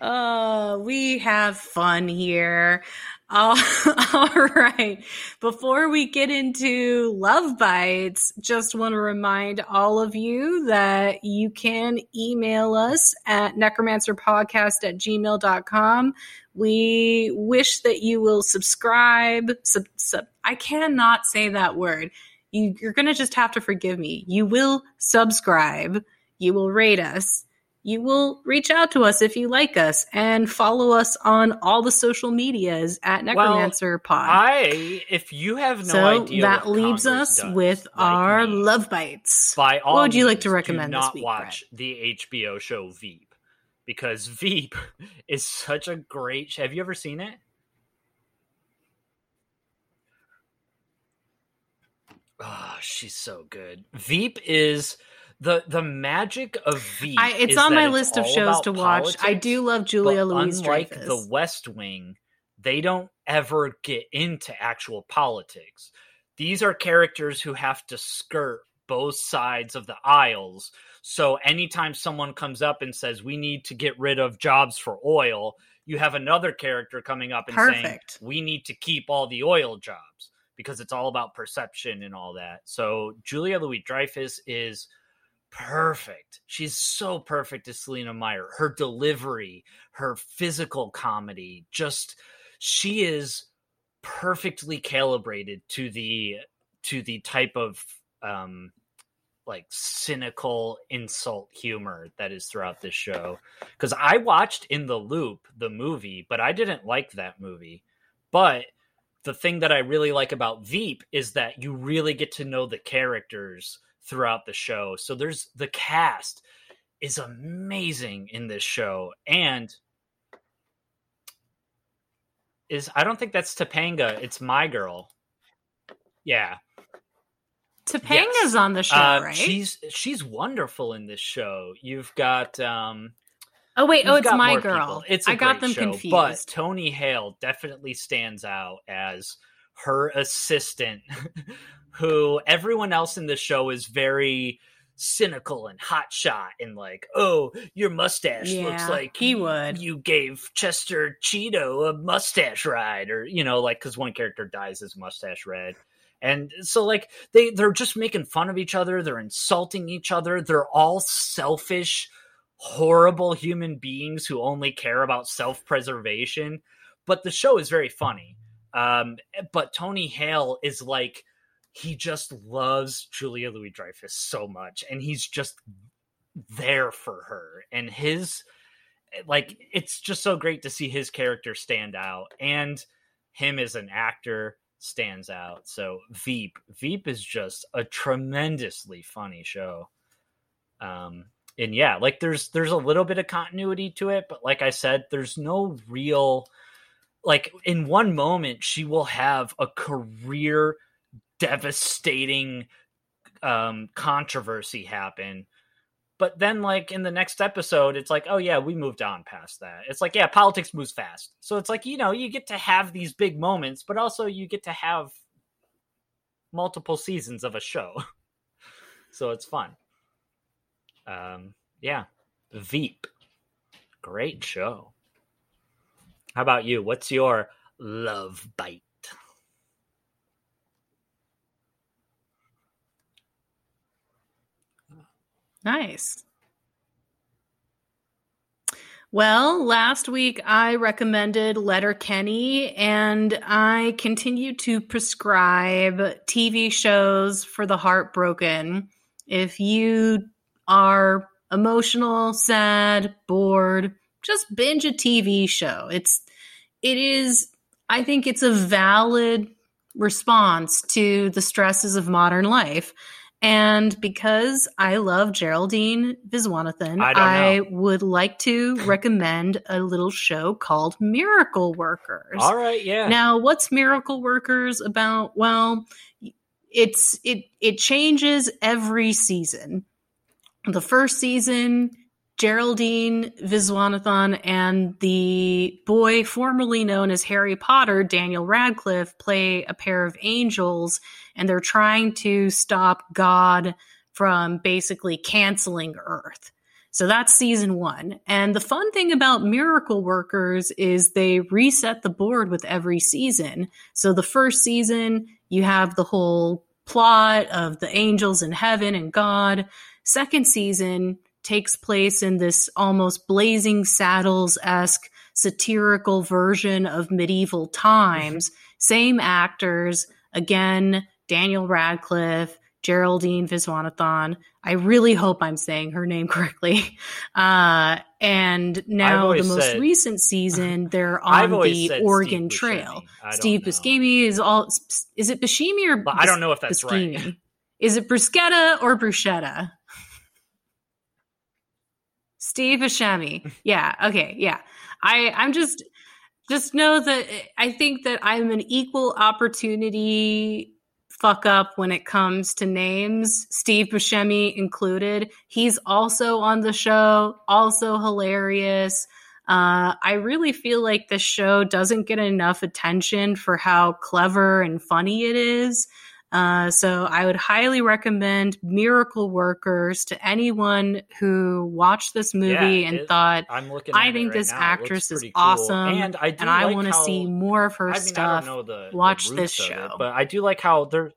Oh, we have fun here. Uh, all right. Before we get into love bites, just want to remind all of you that you can email us at necromancerpodcast at gmail.com. We wish that you will subscribe. Sub, sub, I cannot say that word. You, you're going to just have to forgive me. You will subscribe. You will rate us you will reach out to us if you like us and follow us on all the social medias at Necromancer Pod. I, if you have no so idea, that leaves Congress us with like our me, love bites. By all What would you like to recommend do this not week, watch the HBO show Veep because Veep is such a great. Have you ever seen it? Oh, she's so good. Veep is the the magic of Veep. I, it's on my it's list of shows to watch. I do love Julia Louis unlike Dreyfus. the West Wing, they don't ever get into actual politics. These are characters who have to skirt both sides of the aisles. So anytime someone comes up and says we need to get rid of jobs for oil, you have another character coming up and saying we need to keep all the oil jobs because it's all about perception and all that. So Julia Louis Dreyfus is perfect. She's so perfect as Selina Meyer. Her delivery, her physical comedy, just she is perfectly calibrated to the to the type of um like cynical insult humor that is throughout this show because i watched in the loop the movie but i didn't like that movie but the thing that i really like about veep is that you really get to know the characters throughout the show. So there's the cast is amazing in this show. And is i don't think that's topanga it's my girl. Yeah. Topanga's Yes. on the show, uh, right? she's she's wonderful in this show. You've got um oh wait, oh it's my girl. people. It's I got them show, confused. But Tony Hale definitely stands out as her assistant, who everyone else in the show is very cynical and hotshot and like, oh, your mustache looks like he you- would. You gave Chester Cheeto a mustache ride, or you know, like because one character dyes his mustache red. And so like they they're just making fun of each other, they're insulting each other, they're all selfish horrible human beings who only care about self-preservation but the show is very funny um but tony hale is like he just loves julia louis dreyfus so much and he's just there for her and his like it's just so great to see his character stand out and him as an actor stands out. So Veep, Veep is just a tremendously funny show. Um and yeah, like there's there's a little bit of continuity to it, but like I said, there's no real like in one moment she will have a career devastating um controversy happen. But then like in the next episode it's like oh yeah we moved on past that. It's like yeah politics moves fast. So it's like you know you get to have these big moments but also you get to have multiple seasons of a show. So it's fun um yeah. Veep. Great show. How about you? What's your love bite? Nice. Well, last week I recommended Letterkenny, and I continue to prescribe TV shows for the heartbroken. If you are emotional, sad, bored, just binge a TV show. It's it is I think it's a valid response to the stresses of modern life. And because I love Geraldine Viswanathan, I, I, would like to recommend a little show called Miracle Workers. All right, yeah. Now, what's Miracle Workers about? Well, it's it it changes every season. The first season Geraldine Viswanathan and the boy formerly known as Harry Potter, Daniel Radcliffe, play a pair of angels, and they're trying to stop God from basically canceling Earth. So that's season one. And the fun thing about Miracle Workers is they reset the board with every season. So the first season, you have the whole plot of the angels in heaven and God. Second season, takes place in this almost blazing saddles esque satirical version of medieval times. Same actors, again, Daniel Radcliffe, Geraldine Viswanathan. I really hope I'm saying her name correctly. Uh, and now the most said, recent season, they're on the Oregon Steve Trail. Steve Buscemi is all. Is it Buscemi or? I don't know if that's Buscemi? right. Is it bruschetta or bruschetta? Steve Buscemi. Yeah. Okay. Yeah. I I'm just just know that I think that I'm an equal opportunity fuck up when it comes to names, Steve Buscemi included. He's also on the show, also hilarious. Uh, I really feel like this show doesn't get enough attention for how clever and funny it is. Uh, so I would highly recommend Miracle Workers to anyone who watched this movie yeah, and it, thought, I'm looking I think right this now. actress is cool. awesome, and I, and I want to see more of her I mean, stuff. The, watch the this show, it, but I do like how there.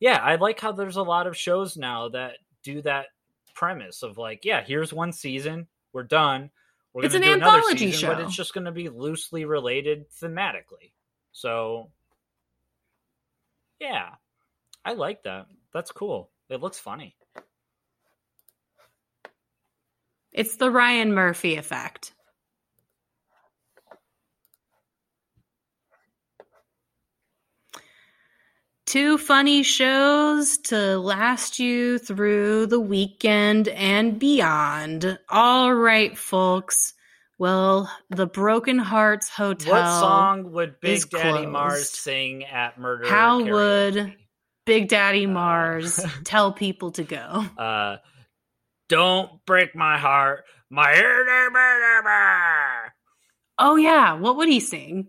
Yeah, I like how there's a lot of shows now that do that premise of like, yeah, here's one season, we're done. We're it's an anthology season, show, but it's just going to be loosely related thematically. So yeah. I like that. That's cool. It looks funny. It's the Ryan Murphy effect. Two funny shows to last you through the weekend and beyond. All right, folks. Well, the Broken Hearts Hotel. What song would Big Daddy closed. Mars sing at Murder? How karaoke? would Big Daddy uh, Mars tell people to go? Uh, don't break my heart, my Oh yeah, what would he sing?